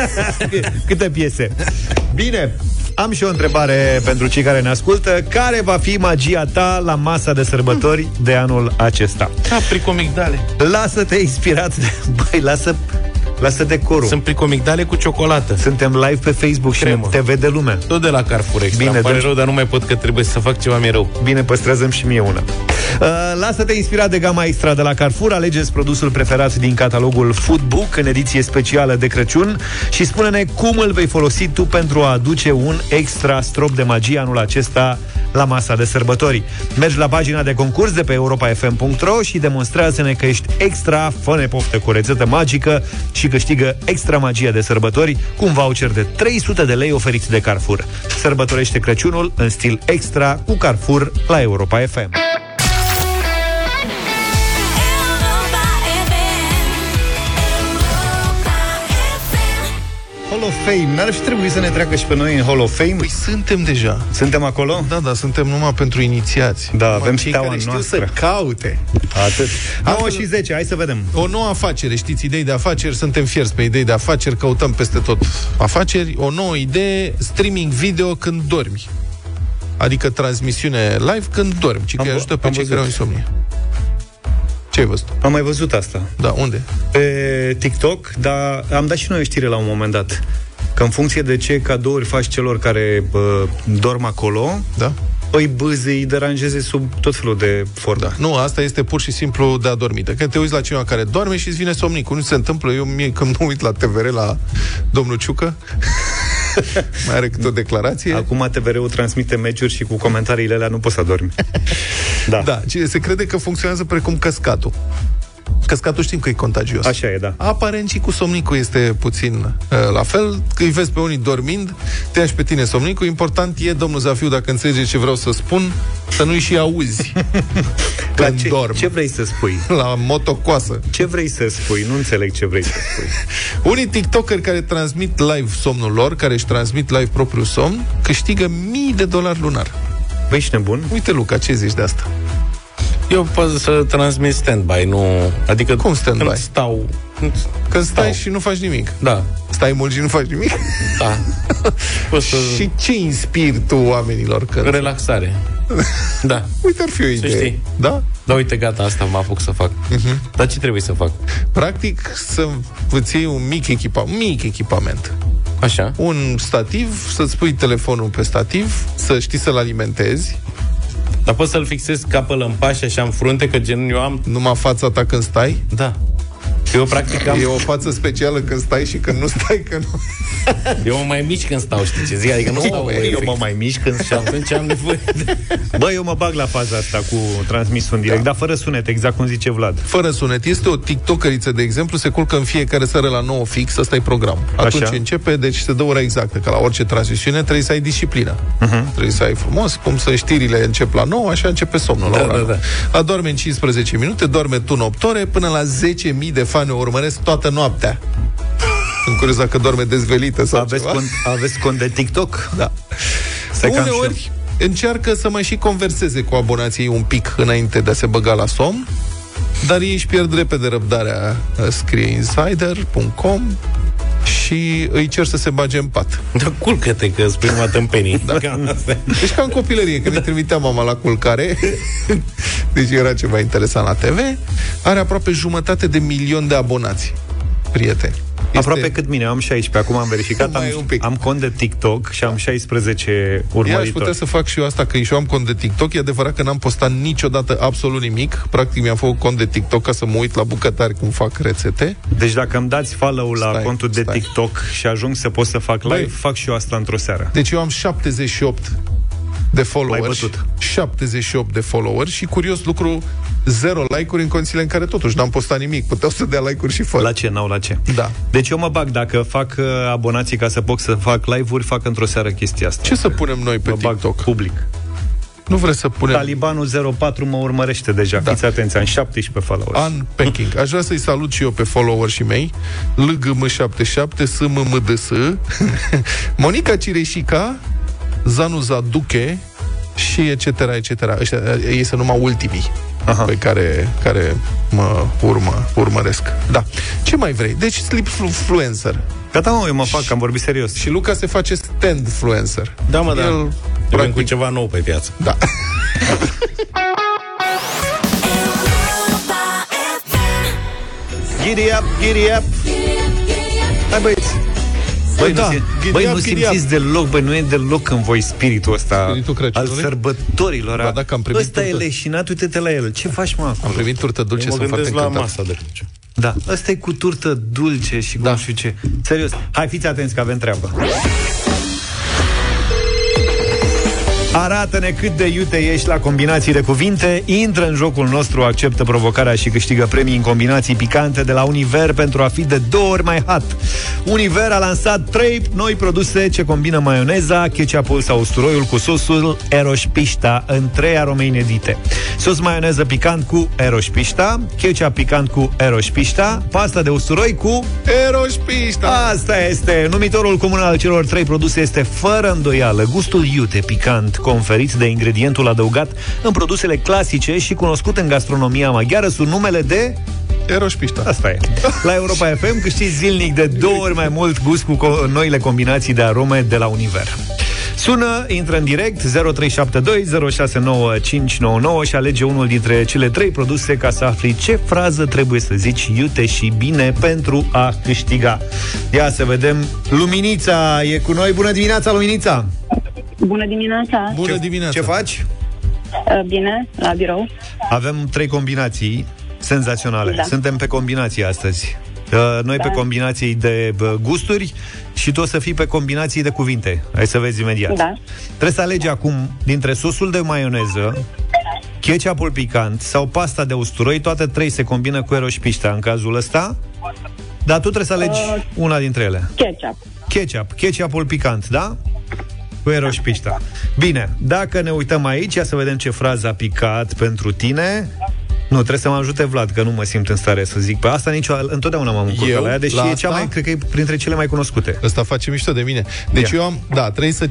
Câte piese? Bine, am și o întrebare pentru cei care ne ascultă. Care va fi magia ta la masa de sărbători de anul acesta? Da, pricomigdale. Lasă-te inspirat de... Băi, lasă, lasă decorul. Sunt pricomigdale cu ciocolată. Suntem live pe Facebook și Cremă. te vede lumea. Tot de la Carrefour Extra. Bine, Îmi pare dăm- rău, dar nu mai pot că trebuie să fac ceva mai rău. Bine, păstrează și mie una. Uh, lasă-te inspirat de gama extra de la Carrefour, alegeți produsul preferat din catalogul Foodbook în ediție specială de Crăciun și spune-ne cum îl vei folosi tu pentru a aduce un extra strop de magie anul acesta la masa de sărbători. Mergi la pagina de concurs de pe europafm.ro și demonstrează-ne că ești extra, fă poftă cu o rețetă magică și câștigă extra magia de sărbători cu un voucher de 300 de lei oferit de Carrefour. Sărbătorește Crăciunul în stil extra cu Carrefour la Europa FM. Fame. N-ar fi trebuit să ne treacă și pe noi în Hall of Fame? Păi suntem deja. Suntem acolo? Da, da, suntem numai pentru inițiați. Da, Numai avem cei steaua care știu noastră. să caute. Atât. 9 Altfel- și 10, hai să vedem. O nouă afacere, știți, idei de afaceri, suntem fierți pe idei de afaceri, căutăm peste tot afaceri. O nouă idee, streaming video când dormi. Adică transmisiune live când dormi, ci că Am îi vă- ajută pe am cei care au văzut. insomnie. Ce ai văzut? Am mai văzut asta. Da, unde? Pe TikTok, dar am dat și noi o știre la un moment dat. Că în funcție de ce cadouri faci celor care bă, dorm acolo, Da? îi bâzi, îi deranjeze sub tot felul de forme. Da. Nu, asta este pur și simplu de adormită. Când te uiți la cineva care dorme și îți vine somnicul. Nu se întâmplă. Eu mie când mă uit la TVR la domnul Ciucă, mai are câte o declarație. Acum TVR-ul transmite meciuri și cu comentariile alea nu poți să dormi. da. Da, ci- se crede că funcționează precum căscatul. Căscatul știm că e contagios. Așa e, da. Aparent și cu somnicul este puțin uh, la fel. Că îi vezi pe unii dormind, te ia și pe tine somnicul. Important e, domnul Zafiu, dacă înțelegi ce vreau să spun, să nu-i și auzi La când ce, dorm. ce vrei să spui? La motocoasă. Ce vrei să spui? Nu înțeleg ce vrei să spui. Unii tiktokeri care transmit live somnul lor, care își transmit live propriul somn, câștigă mii de dolari lunar. Băi, ești nebun? Uite, Luca, ce zici de asta? Eu pot să transmit stand-by, nu... Adică Cum stand-by? Când stau... Când, Când stai Stau. și nu faci nimic. da, Stai mult și nu faci nimic? da. Pot să... și ce inspiri tu oamenilor când... Relaxare. Da. Uite, ar fi o idee. știi. Da? Da, uite, gata, asta mă apuc să fac. Uh-huh. Dar ce trebuie să fac? Practic, să îți iei un mic, echipa, mic echipament. Așa. Un stativ, să-ți pui telefonul pe stativ, să știi să-l alimentezi, Dar pot să-l fixez capăl în pași așa în frunte, că gen eu am... numai fața ta când stai. Da. Eu practic am... E o față specială când stai și când nu stai, că nu... Eu mă mai mici când stau, știi ce zic? Adică nu stau eu efect. mă mai mișc când Și atunci am nevoie de... Bă, eu mă bag la faza asta cu transmisul în direct, da. dar fără sunet, exact cum zice Vlad. Fără sunet. Este o tiktokeriță, de exemplu, se culcă în fiecare seară la 9 fix, ăsta e program. Atunci Așa. începe, deci se dă ora exactă, că la orice transmisiune trebuie să ai disciplină. Uh-huh. Trebuie să ai frumos, cum să știrile încep la 9, așa începe somnul Da, la ora da, 9. da. Adorme în 15 minute, dorme tu în 8 ore, până la 10.000 de fani o urmăresc toată noaptea. Sunt curios dacă dorme dezvelită sau Aveți ceva. cont, aveți cont de TikTok? Da. Stai că am și Uneori încearcă să mai și converseze cu abonații un pic înainte de a se băga la somn, dar ei își pierd repede răbdarea, scrie insider.com și îi cer să se bage în pat. Da, culcă-te că sunt prima tâmpenii. Da. Deci ca în copilărie, când ne trimitea mama la culcare, deci era ceva interesant la TV, are aproape jumătate de milion de abonați, prieteni. Aproape cât mine, am 16, acum am verificat, Mai am, un pic. am cont de TikTok și am 16 Ia aș urmăritori. putea să fac și eu asta, că și eu am cont de TikTok. E adevărat că n-am postat niciodată absolut nimic. Practic mi-am făcut cont de TikTok ca să mă uit la bucătari cum fac rețete. Deci dacă îmi dați follow la Stai, contul de stai. TikTok și ajung să pot să fac live, Băi. fac și eu asta într-o seară. Deci eu am 78 de followers. L-ai bătut. 78 de followers și curios lucru, zero like-uri în condițiile în care totuși n-am postat nimic. Puteau să dea like-uri și fără. La ce, n-au la ce. Da. Deci eu mă bag, dacă fac uh, abonații ca să pot să fac live-uri, fac într-o seară chestia asta. Ce să punem noi pe mă bag TikTok? public. Nu vreți să punem Talibanul 04 mă urmărește deja. Da. Fiți atenți, am 17 followers. Unpacking. Aș vrea să-i salut și eu pe followerii mei LGM77, SMMDS Monica Cireșica Zanu Zaduche și etc. etc. Ăștia, ei sunt numai ultimii Aha. pe care, care mă urmă, urmăresc. Da. Ce mai vrei? Deci slipfluencer. Gata, mă, eu mă fac, am vorbit serios. Și Luca se face standfluencer. Da, mă, da. El, Eu vin practic, cu ceva nou pe piață. Da. Giddy up, giddy up. Hai băieți. Băi, Da, nu, sim- giddy băi, up, nu giddy simțiți deloc, băi, nu e deloc în voi spiritul ăsta Spiritul al Crăciunului? sărbătorilor. Ba, dacă am primit Ăsta e turtă. leșinat, uite-te la el. Ce faci, mă, Am acolo? primit turtă dulce, Eu mă sunt foarte gândesc la încântat. masa de Crăciun. Da, ăsta e cu turtă dulce și Da. cum știu ce. Serios, hai fiți atenți că avem treabă. Arată-ne cât de iute ești la combinații de cuvinte, intră în jocul nostru, acceptă provocarea și câștigă premii în combinații picante de la Univer pentru a fi de două ori mai hot. Univer a lansat trei noi produse ce combină maioneza, ketchupul sau usturoiul cu sosul Eroșpișta în trei arome inedite. Sos maioneză picant cu Eroșpișta, ketchup picant cu Eroșpișta, pasta de usturoi cu Eroșpișta! Asta este. Numitorul comun al celor trei produse este fără îndoială gustul iute picant conferit de ingredientul adăugat în produsele clasice și cunoscut în gastronomia maghiară sub numele de Eroșpișta. Asta e. La Europa FM câștigi zilnic de două ori mai mult gust cu co- noile combinații de arome de la Univer. Sună, intră în direct 0372 069599 și alege unul dintre cele trei produse ca să afli ce frază trebuie să zici iute și bine pentru a câștiga. Ia să vedem. Luminița e cu noi. Bună dimineața, Luminița! Bună dimineața! Bună ce, dimineața! Ce faci? Uh, Bine, la birou. Avem trei combinații senzaționale. Da. Suntem pe combinații astăzi. Uh, Noi Da. pe combinații de bă, gusturi și tu o să fii pe combinații de cuvinte. Hai să vezi imediat. Da. Trebuie să alegi acum dintre sosul de maioneză, ketchupul picant sau pasta de usturoi, toate trei se combină cu eroșpiștea în cazul ăsta. Dar tu trebuie să alegi Uh. una dintre ele. Ketchup. Ketchup, ketchupul picant, da? Cu eroșpișta. Bine, dacă ne uităm aici, ia să vedem ce frază a picat pentru tine. Nu, trebuie să mă ajute Vlad, că nu mă simt în stare să zic pe asta. Nicio, întotdeauna m-am încurcat Eu? la ea, deși La e cea asta? mai, cred că e printre cele mai cunoscute. Ăsta face mișto de mine. Deci Ia. eu am, da, trebuie să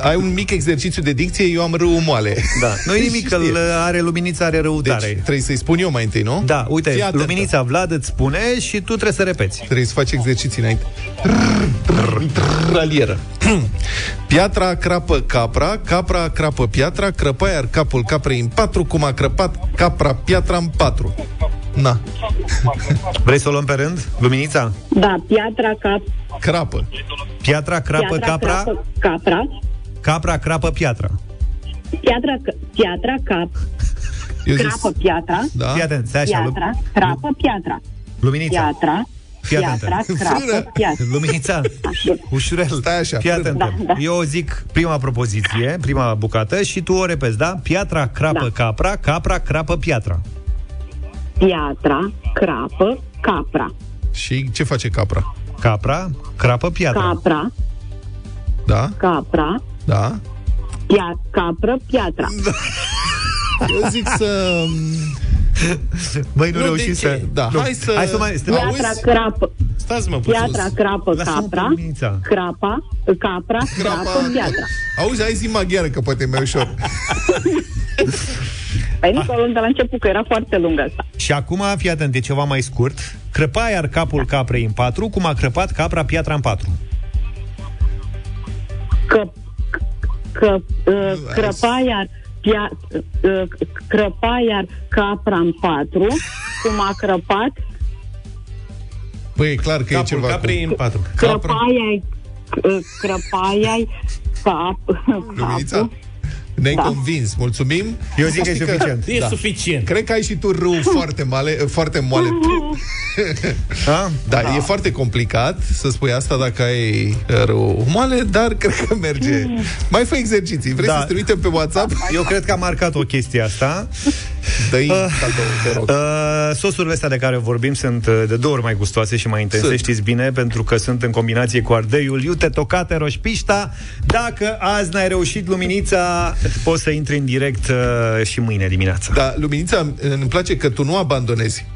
ai un mic exercițiu de dicție, eu am râul moale. Da. Nu e nimic, că Știe. îl are luminița, are Deci răutare. trebuie să-i spun eu mai întâi, nu? Da, uite, Fii atentă. luminița Vlad îți spune și tu trebuie să repeți. Trebuie să faci exerciții înainte. Ralieră. Piatra crapă capra, capra crapă piatra, crăpaia ar capul caprei în patru, cum a crăpat capra piatra în patru. Na, Vrei să o luăm pe rând? Luminița? Da, piatra cap... crapă. Piatra, crapă, piatra, capra, Crapă, capra. capra, crapă, piatra. Piatra, c- piatra, cap. Eu zis, Crapă, piatra. da? Fii atent, stai așa. Piatra, Lu- crapă, piatra. Luminița. Piatra, Fii atentă. piatra, Frână. crapă, piatra. Luminița, ușurel. Stai așa, Fii atentă. Da, da. Eu zic prima propoziție, prima bucată și tu o repeți, da? Piatra, crapă, Da. capra, capra, crapă, piatra. Piatra, crapă, capra. Și ce face capra? Capra, crapă, piatra. Capra, Da? capra, Da? pia, capră, piatra. Eu zic să... Băi, nu, Nu, reușim de să... ce? Da, nu. hai să- Hai să mai... Stai, Piatra, Auzi? crapă, Stați mă puțin. piatra, crapă, Lasă-mă pe capra, luminița. crapa, capra, crapă, piatra. Auzi, hai zi maghiară, că poate e mai ușor. Păi nu, o luăm de la început, că era foarte lungă asta. Și acum, fii atent, e ceva mai scurt. Crăpa iar capul caprei în patru, cum a crăpat capra piatra în patru. Că, că uh, crăpa iar pia, uh, crăpa iar capra în patru, cum a crăpat Păi e clar că Capul e ceva caprei în patru. Crăpaia, crăpaia, cap, Luminița? capul. Ne-ai Da. convins, mulțumim. Eu zic că e Știi suficient. E suficient. Cred că ai și tu râu foarte male, foarte moale. Da? Da, e foarte complicat să spui asta dacă ai râu moale, dar cred că merge. Mai fă exerciții. Vrei Da. da. să-ți trimitem pe WhatsApp? Eu cred că a marcat o chestie asta. Dă-i cadou, te rog. Uh, sosurile astea de care vorbim sunt uh, de două ori mai gustoase și mai intense, Sunt. știți bine, pentru că sunt în combinație cu ardeiul, iute, tocate, roșpișta. Dacă azi n-ai reușit luminița, poți să intri în direct uh, și mâine dimineața. Da, Luminița, îmi place că tu nu abandonezi.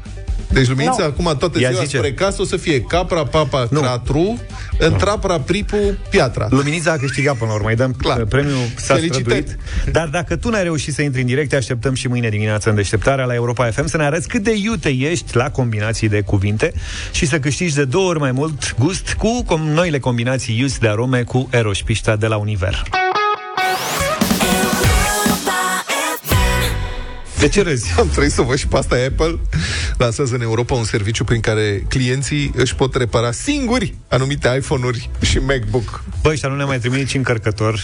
Deci Luminița, Nu. acum toată Ia ziua zice. spre casă o să fie capra, papa, Nu. cratru, întrapra, pripu, piatra. Luminița a câștigat până la urmă, îi dăm Clar. Clar. premiul, s-a Felicitări. străduit. Dar dacă tu n-ai reușit să intri în direct, te așteptăm și mâine dimineața în deșteptarea la Europa FM să ne arăți cât de iute ești la combinații de cuvinte și să câștigi de două ori mai mult gust cu com- noile combinații iuți de arome cu eroșpișta de la Univer. De ce râzi? Am trăit să văd și pe asta Apple lansează în Europa un serviciu prin care clienții își pot repara singuri anumite iPhone-uri și MacBook. Băi, ăștia nu ne mai trimit nici încărcător.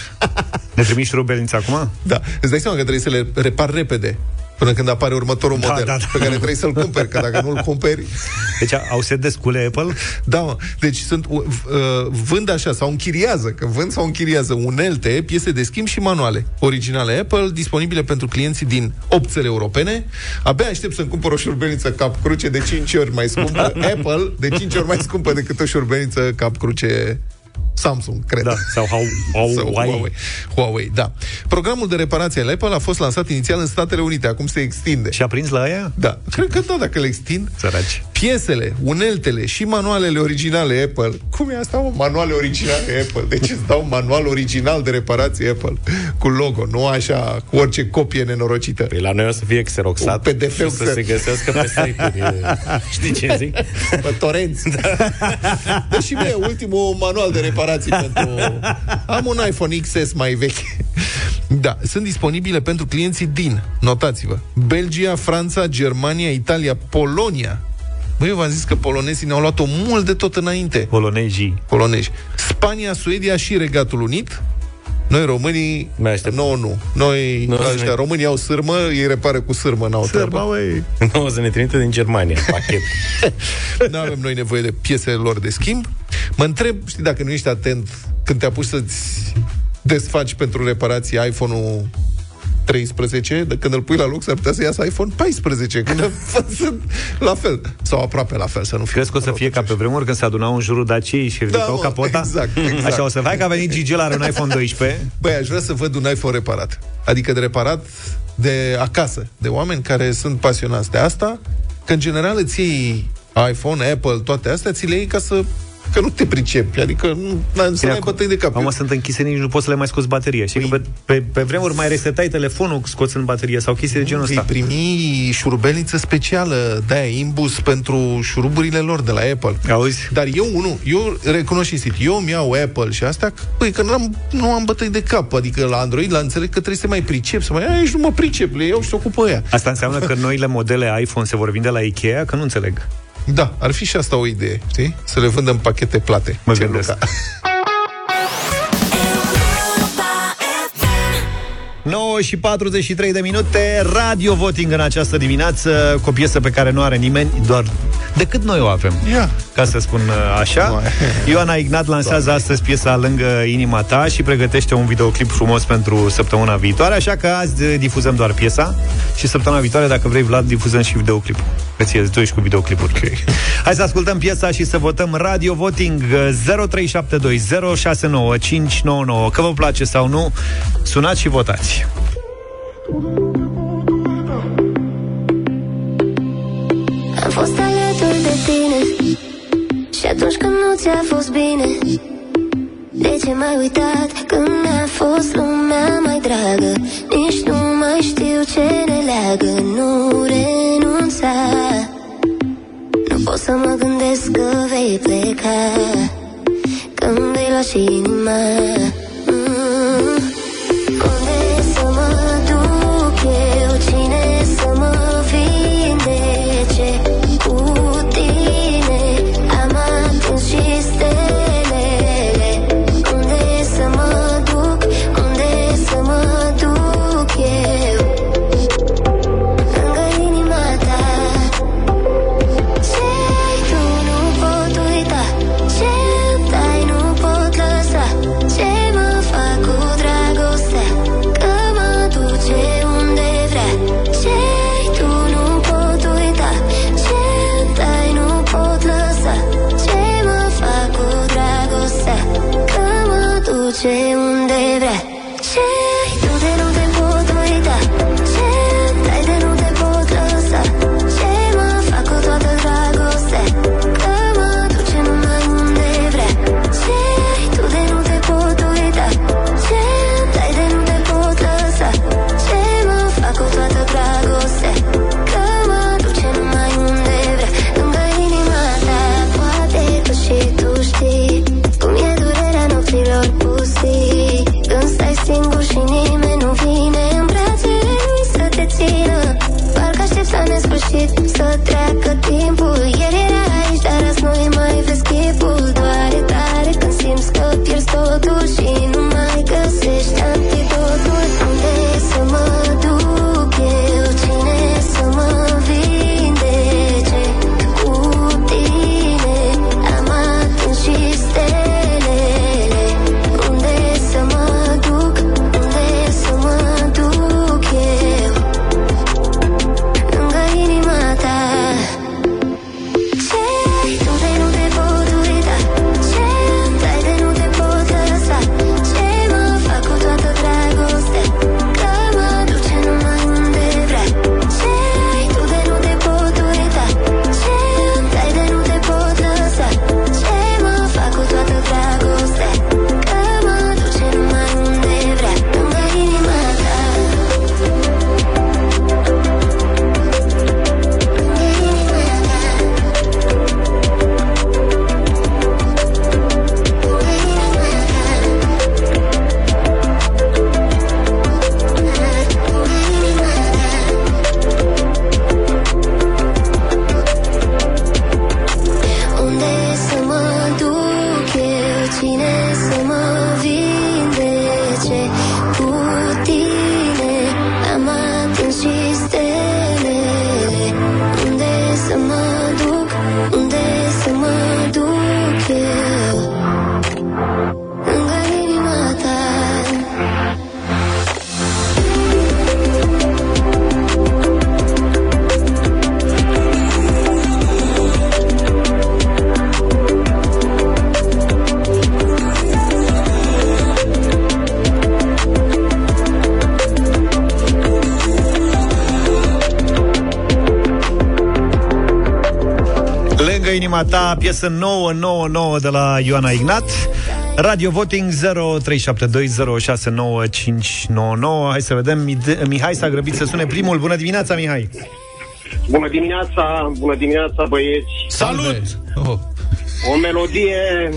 Ne trimiți și rubelnița acum? Da, îți dai seama că trebuie să le repar repede până când apare următorul Da, model da, da. pe care trebuie să-l cumperi, că dacă nu-l cumperi... Deci au set de scule Apple? Da, mă. Deci sunt, uh, vând așa, sau închiriază, că vând sau închiriază unelte, piese de schimb și manuale originale Apple, disponibile pentru clienții din 8 țări europene. Abia aștept să-mi cumpăr o șurbeniță cap cruce de 5 ori mai scumpă. Apple, de 5 ori mai scumpă decât o șurbeniță cap cruce Samsung, cred. Da, sau Hau- Huawei. Sau Huawei. Huawei, da. Programul de reparație al Apple a fost lansat inițial în Statele Unite, acum se extinde. Și a prins la aia? Da, cred că da, dacă le extind. Săraci. Piesele, uneltele și manualele originale Apple. Cum e asta, mă? Manuale originale Apple. Deci îți dau manual original de reparație Apple. Cu logo, nu așa, cu orice copie nenorocită. Păi la noi o să fie xeroxat Un PDF și să se găsească pe site-uri. E- Știi ce zic? Pe torenți. Dă și mie ultimul manual de reparații pentru... Am un iPhone XS mai vechi. Da, sunt disponibile pentru clienții din, notați-vă, Belgia, Franța, Germania, Italia, Polonia. Băi, eu v-am zis că polonezii ne-au luat-o mult de tot înainte. Polonezii. Polonezi. Spania, Suedia și Regatul Unit. Noi românii, Mai aștept. nouă nu. Noi, Nu, ăștia, ne- românii au sârmă, ei repară cu sârmă, n-au treabă. băi. Nu, o să ne trimite din Germania pachet. Nu avem noi nevoie de piesele lor de schimb. Mă întreb, știi, dacă nu ești atent când te apuci să-ți desfaci pentru reparații iPhone-ul 13, de când îl pui la loc, s-ar putea să iasă iPhone 14, că sunt la fel. Sau aproape la fel, să nu fie. Crezi că o să fie ca pe vremuri când se adunau în jurul Daciei și ridicau mă, capota? exact, exact. Așa o să vai că a venit Gigi la are un iPhone 12. Băi, aș vrea să văd un iPhone reparat. Adică de reparat de acasă, de oameni care sunt pasionați de asta, că în general îți iei iPhone, Apple, toate astea, ți le iei ca să că nu te pricepi, adică nu, na, să n-ai bătăi de cap. Acum sunt închise, nici nu poți să le mai scoți baterie. Și că pe, pe, pe vremuri mai resetai telefonul scoțând baterie sau chestii de genul Îi ăsta. primi șurubelniță specială de aia, imbus pentru șuruburile lor de la Apple. Auzi? Dar eu, unul, eu recunosc și sit, eu îmi iau Apple și astea, că, băi, că n-am, nu am bătăi de cap. Adică la Android, la înțeleg că trebuie să mai pricep, să mai, aici nu mă pricep, le iau și se ocupă ea. Asta înseamnă că noile modele iPhone se vor vinde la Ikea? Că nu înțeleg. Da, ar fi și asta o idee, știi? Să le vândă în pachete plate. Mă Ce gândesc. 9 și 43 de minute Radio voting în această dimineață Cu o piesă pe care nu are nimeni Doar decât noi o avem Ia. Ca să spun uh, așa. Ioana Ignat lansează astăzi piesa Lângă inima ta Și pregătește un videoclip frumos Pentru săptămâna viitoare Așa că azi uh, difuzăm doar piesa Și săptămâna viitoare, dacă vrei Vlad, difuzăm și videoclipul. Că ție tu ești cu videoclipul okay. Hai să ascultăm piesa și să votăm Radio Voting uh, 0372069599 Că vă place sau nu Sunați și votați Am fost alături de tine Și atunci când nu ți-a fost bine De ce m-ai uitat când mi-a fost lumea mai dragă? Nici nu mai știu ce ne leagă Nu renunța. Nu pot să mă gândesc că vei pleca Când vei lua și inima piesă nouă, nouă, nouă de la Ioana Ignat. Radio Voting 0372069599. Hai să vedem, Mide- Mihai s-a grăbit să sune primul. Bună dimineața, Mihai! Bună dimineața, bună dimineața băieți. Salut! Oh. O melodie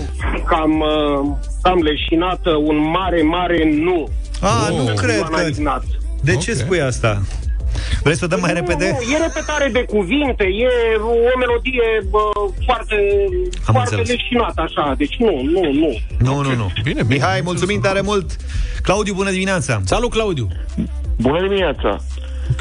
cam, uh, cam leșinată, un mare, mare nu. A, Oh. nu cred Ioana că... Ignat. De ce Ok. spui asta? Vrei să o dăm mai Nu, repede? Nu, e repetare de cuvinte, e o melodie bă, foarte, Am foarte înțeles. leșinată așa, deci nu, nu, nu. Nu, nu, nu. Bine, bine. Mihai, mulțumim tare mult! Claudiu, bună dimineața! Salut, Claudiu! Bună dimineața!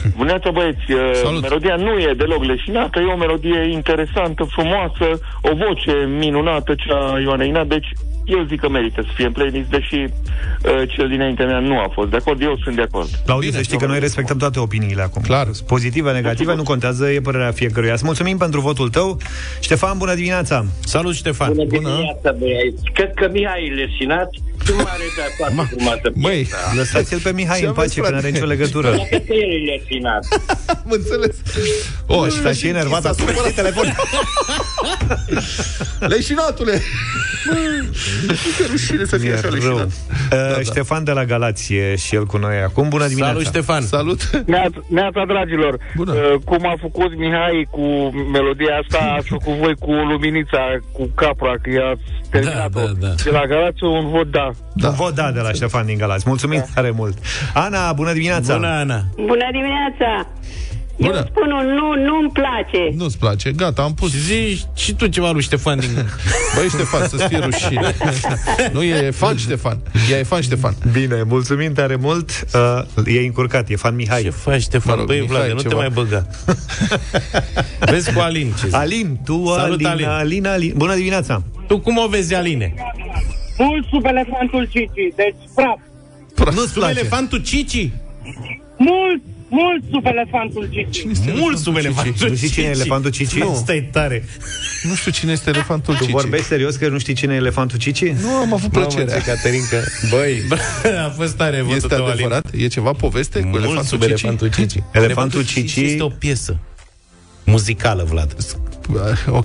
Bună dimineața, băieți! Uh, Salut. Melodia nu e deloc leșinată, e o melodie interesantă, frumoasă, o voce minunată, cea a Ioana Ignat, deci eu zic că merită să fie în playlist, deși uh, cel dinaintea mea nu a fost de acord, eu sunt de acord. Claudiu, să știi că noi respectăm toate opiniile acum. Clar. Pozitive, negative, nu contează, e părerea fiecăruia. Îți mulțumim pentru votul tău. Ștefan, bună dimineața! Salut, Ștefan! Bună dimineața, băieți. Cred că Mihai e leșinat și mare de foarte frumoasă Măi, piesa. Lăsați-l pe Mihai Ce în pace, aveți, că nu are frate? nicio legătură. Cred că el e leșinat. am înțeles. Oh, Stai și enervat, a supărat telefon. Leșinatule! Ce rușine să fie Mi-e așa rău. leșinat. Uh, Ștefan de la Galație și el cu noi acum. Bună dimineața! Salut, Ștefan! Salut! Neața, neața dragilor, Bună. Uh, cum a făcut Mihai cu melodia asta, ați făcut voi cu luminița, cu capra, că i-ați terminat-o. Da, da, da. De la Galați un vot da. Da. Un vot da de la Ștefan din Galați. Mulțumim tare mult. Ana, bună dimineața! Bună, Ana! Bună dimineața! Eu Bună. spun un nu, nu-mi place. Nu-ți place? Gata, am pus. Și zici și tu ceva lui Ștefan din... Băi, Ștefan, să-ți fie rușine. nu e fan Ștefan. Ea e fan Ștefan. Bine, mulțumim tare mult. Uh, e încurcat, e fan Mihai. Ce faci, Ștefan? Mă rog, Băi, Mihai, Vlad, nu te ceva. mai băga. Vezi cu Alin ce zic. Alin, tu, Salut, Alin, Alin. Alin, Alin. Bună dimineața! Tu cum o vezi, Aline? Mult sub elefantul Cici, deci praf. Nu-ți Sub place? elefantul Cici? Mult, mult sub elefantul Cici. Mult sub elefantul Nu știi cine e elefantul Cici? Nu. Asta e tare. Nu știu cine este elefantul Tu Cici. vorbești serios că nu știi cine e elefantul Cici? Nu am avut plăcerea. Caterinca. Băi, A fost tare votul Este tău, Alin. adevărat? E ceva poveste cu Mult elefantul sub Cici? elefantul Cici. Elefantul Cici- este o piesă muzicală, Vlad. Uh,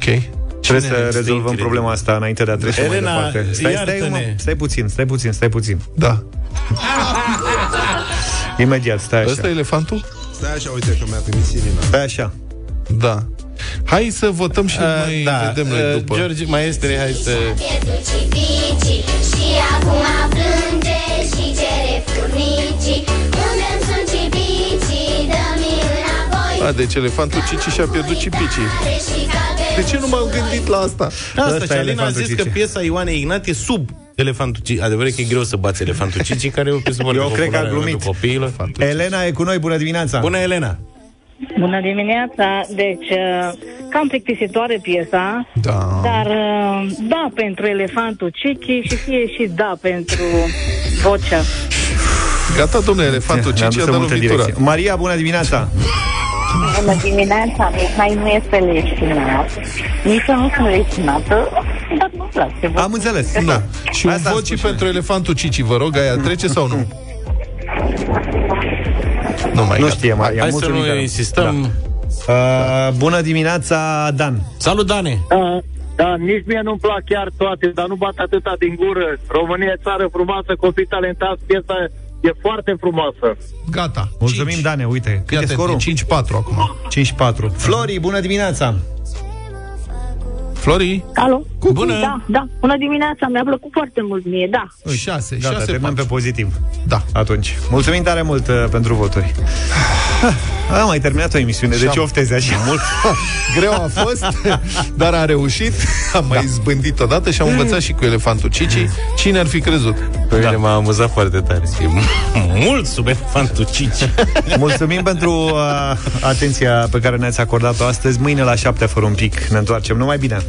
Ok. trebuie Cine să este rezolvăm inteligent? problema asta înainte de a trece Elena, mai departe. Stai, stai, iartă-ne. mă, stai puțin, stai puțin, stai puțin. Da. Imediat, stai Ăsta e așa. elefantul? Stai așa, uite că mi-a trimis Irina. Stai așa. Da. Hai să votăm și mai Uh, da, vedem noi uh, după. George, maestre, hai să... Și acum A, deci elefantul Cici și-a pierdut cipicii. De ce nu m-am gândit la asta? Asta, Ăsta și e Alina a elefantul zis că Cici. piesa Ioanei Ignat e sub elefantul Cici. Adevărat că e greu să bați elefantul Cici, care e o piesă foarte Eu cred că a populară în glumit. rândul copiilor. Elena e cu noi, bună dimineața! Bună, Elena! Bună dimineața! Deci, uh, cam plictisitoare piesa, Da. dar uh, da pentru elefantul Cici și fie și da pentru vocea. Gata, domnule, elefantul Ne-am Cici dus a în dat multe lovitura. direcții. Maria, bună dimineața! Bună dimineața! Mihai nu este leșinat, nici eu nu sunt leșinată, dar nu-mi place. Am înțeles. Da. Și un Asta am vot și spus pentru elefantul Cici, vă rog, aia trece sau nu? Nu mai Nu gata. știe, Maria. Hai să mulțumim nu tare. insistăm. Da. Uh, bună dimineața, Dan. Salut, Dane! Da, da, nici mie nu-mi plac chiar toate, dar nu bat atâta din gură. România e țară frumoasă, copii talentați, piesa e foarte frumoasă. Gata. Mulțumim, Cinci. Dane. Uite, cât Ia e atent, scorul? e 5-4 acum. 5-4. Flori, bună dimineața! Flori? Alo? Bună! Da, da. Bună dimineața, mi-a plăcut foarte mult mie, da. 6, Gata, 6, terminăm pe pozitiv. Da. Atunci. Mulțumim tare mult uh, pentru voturi. Am mai terminat o emisiune, de ce Și-am- oftezi așa mult? Greu a fost, dar a reușit. Am mai zbândit odată și am învățat și cu elefantul Cici. Cine ar fi crezut? Pe mine m-a amuzat foarte tare. E mult sub elefantul Cici. Mulțumim pentru uh, atenția pe care ne-ați acordat-o astăzi. Mâine la 7 fără un pic ne întoarcem. Numai bine!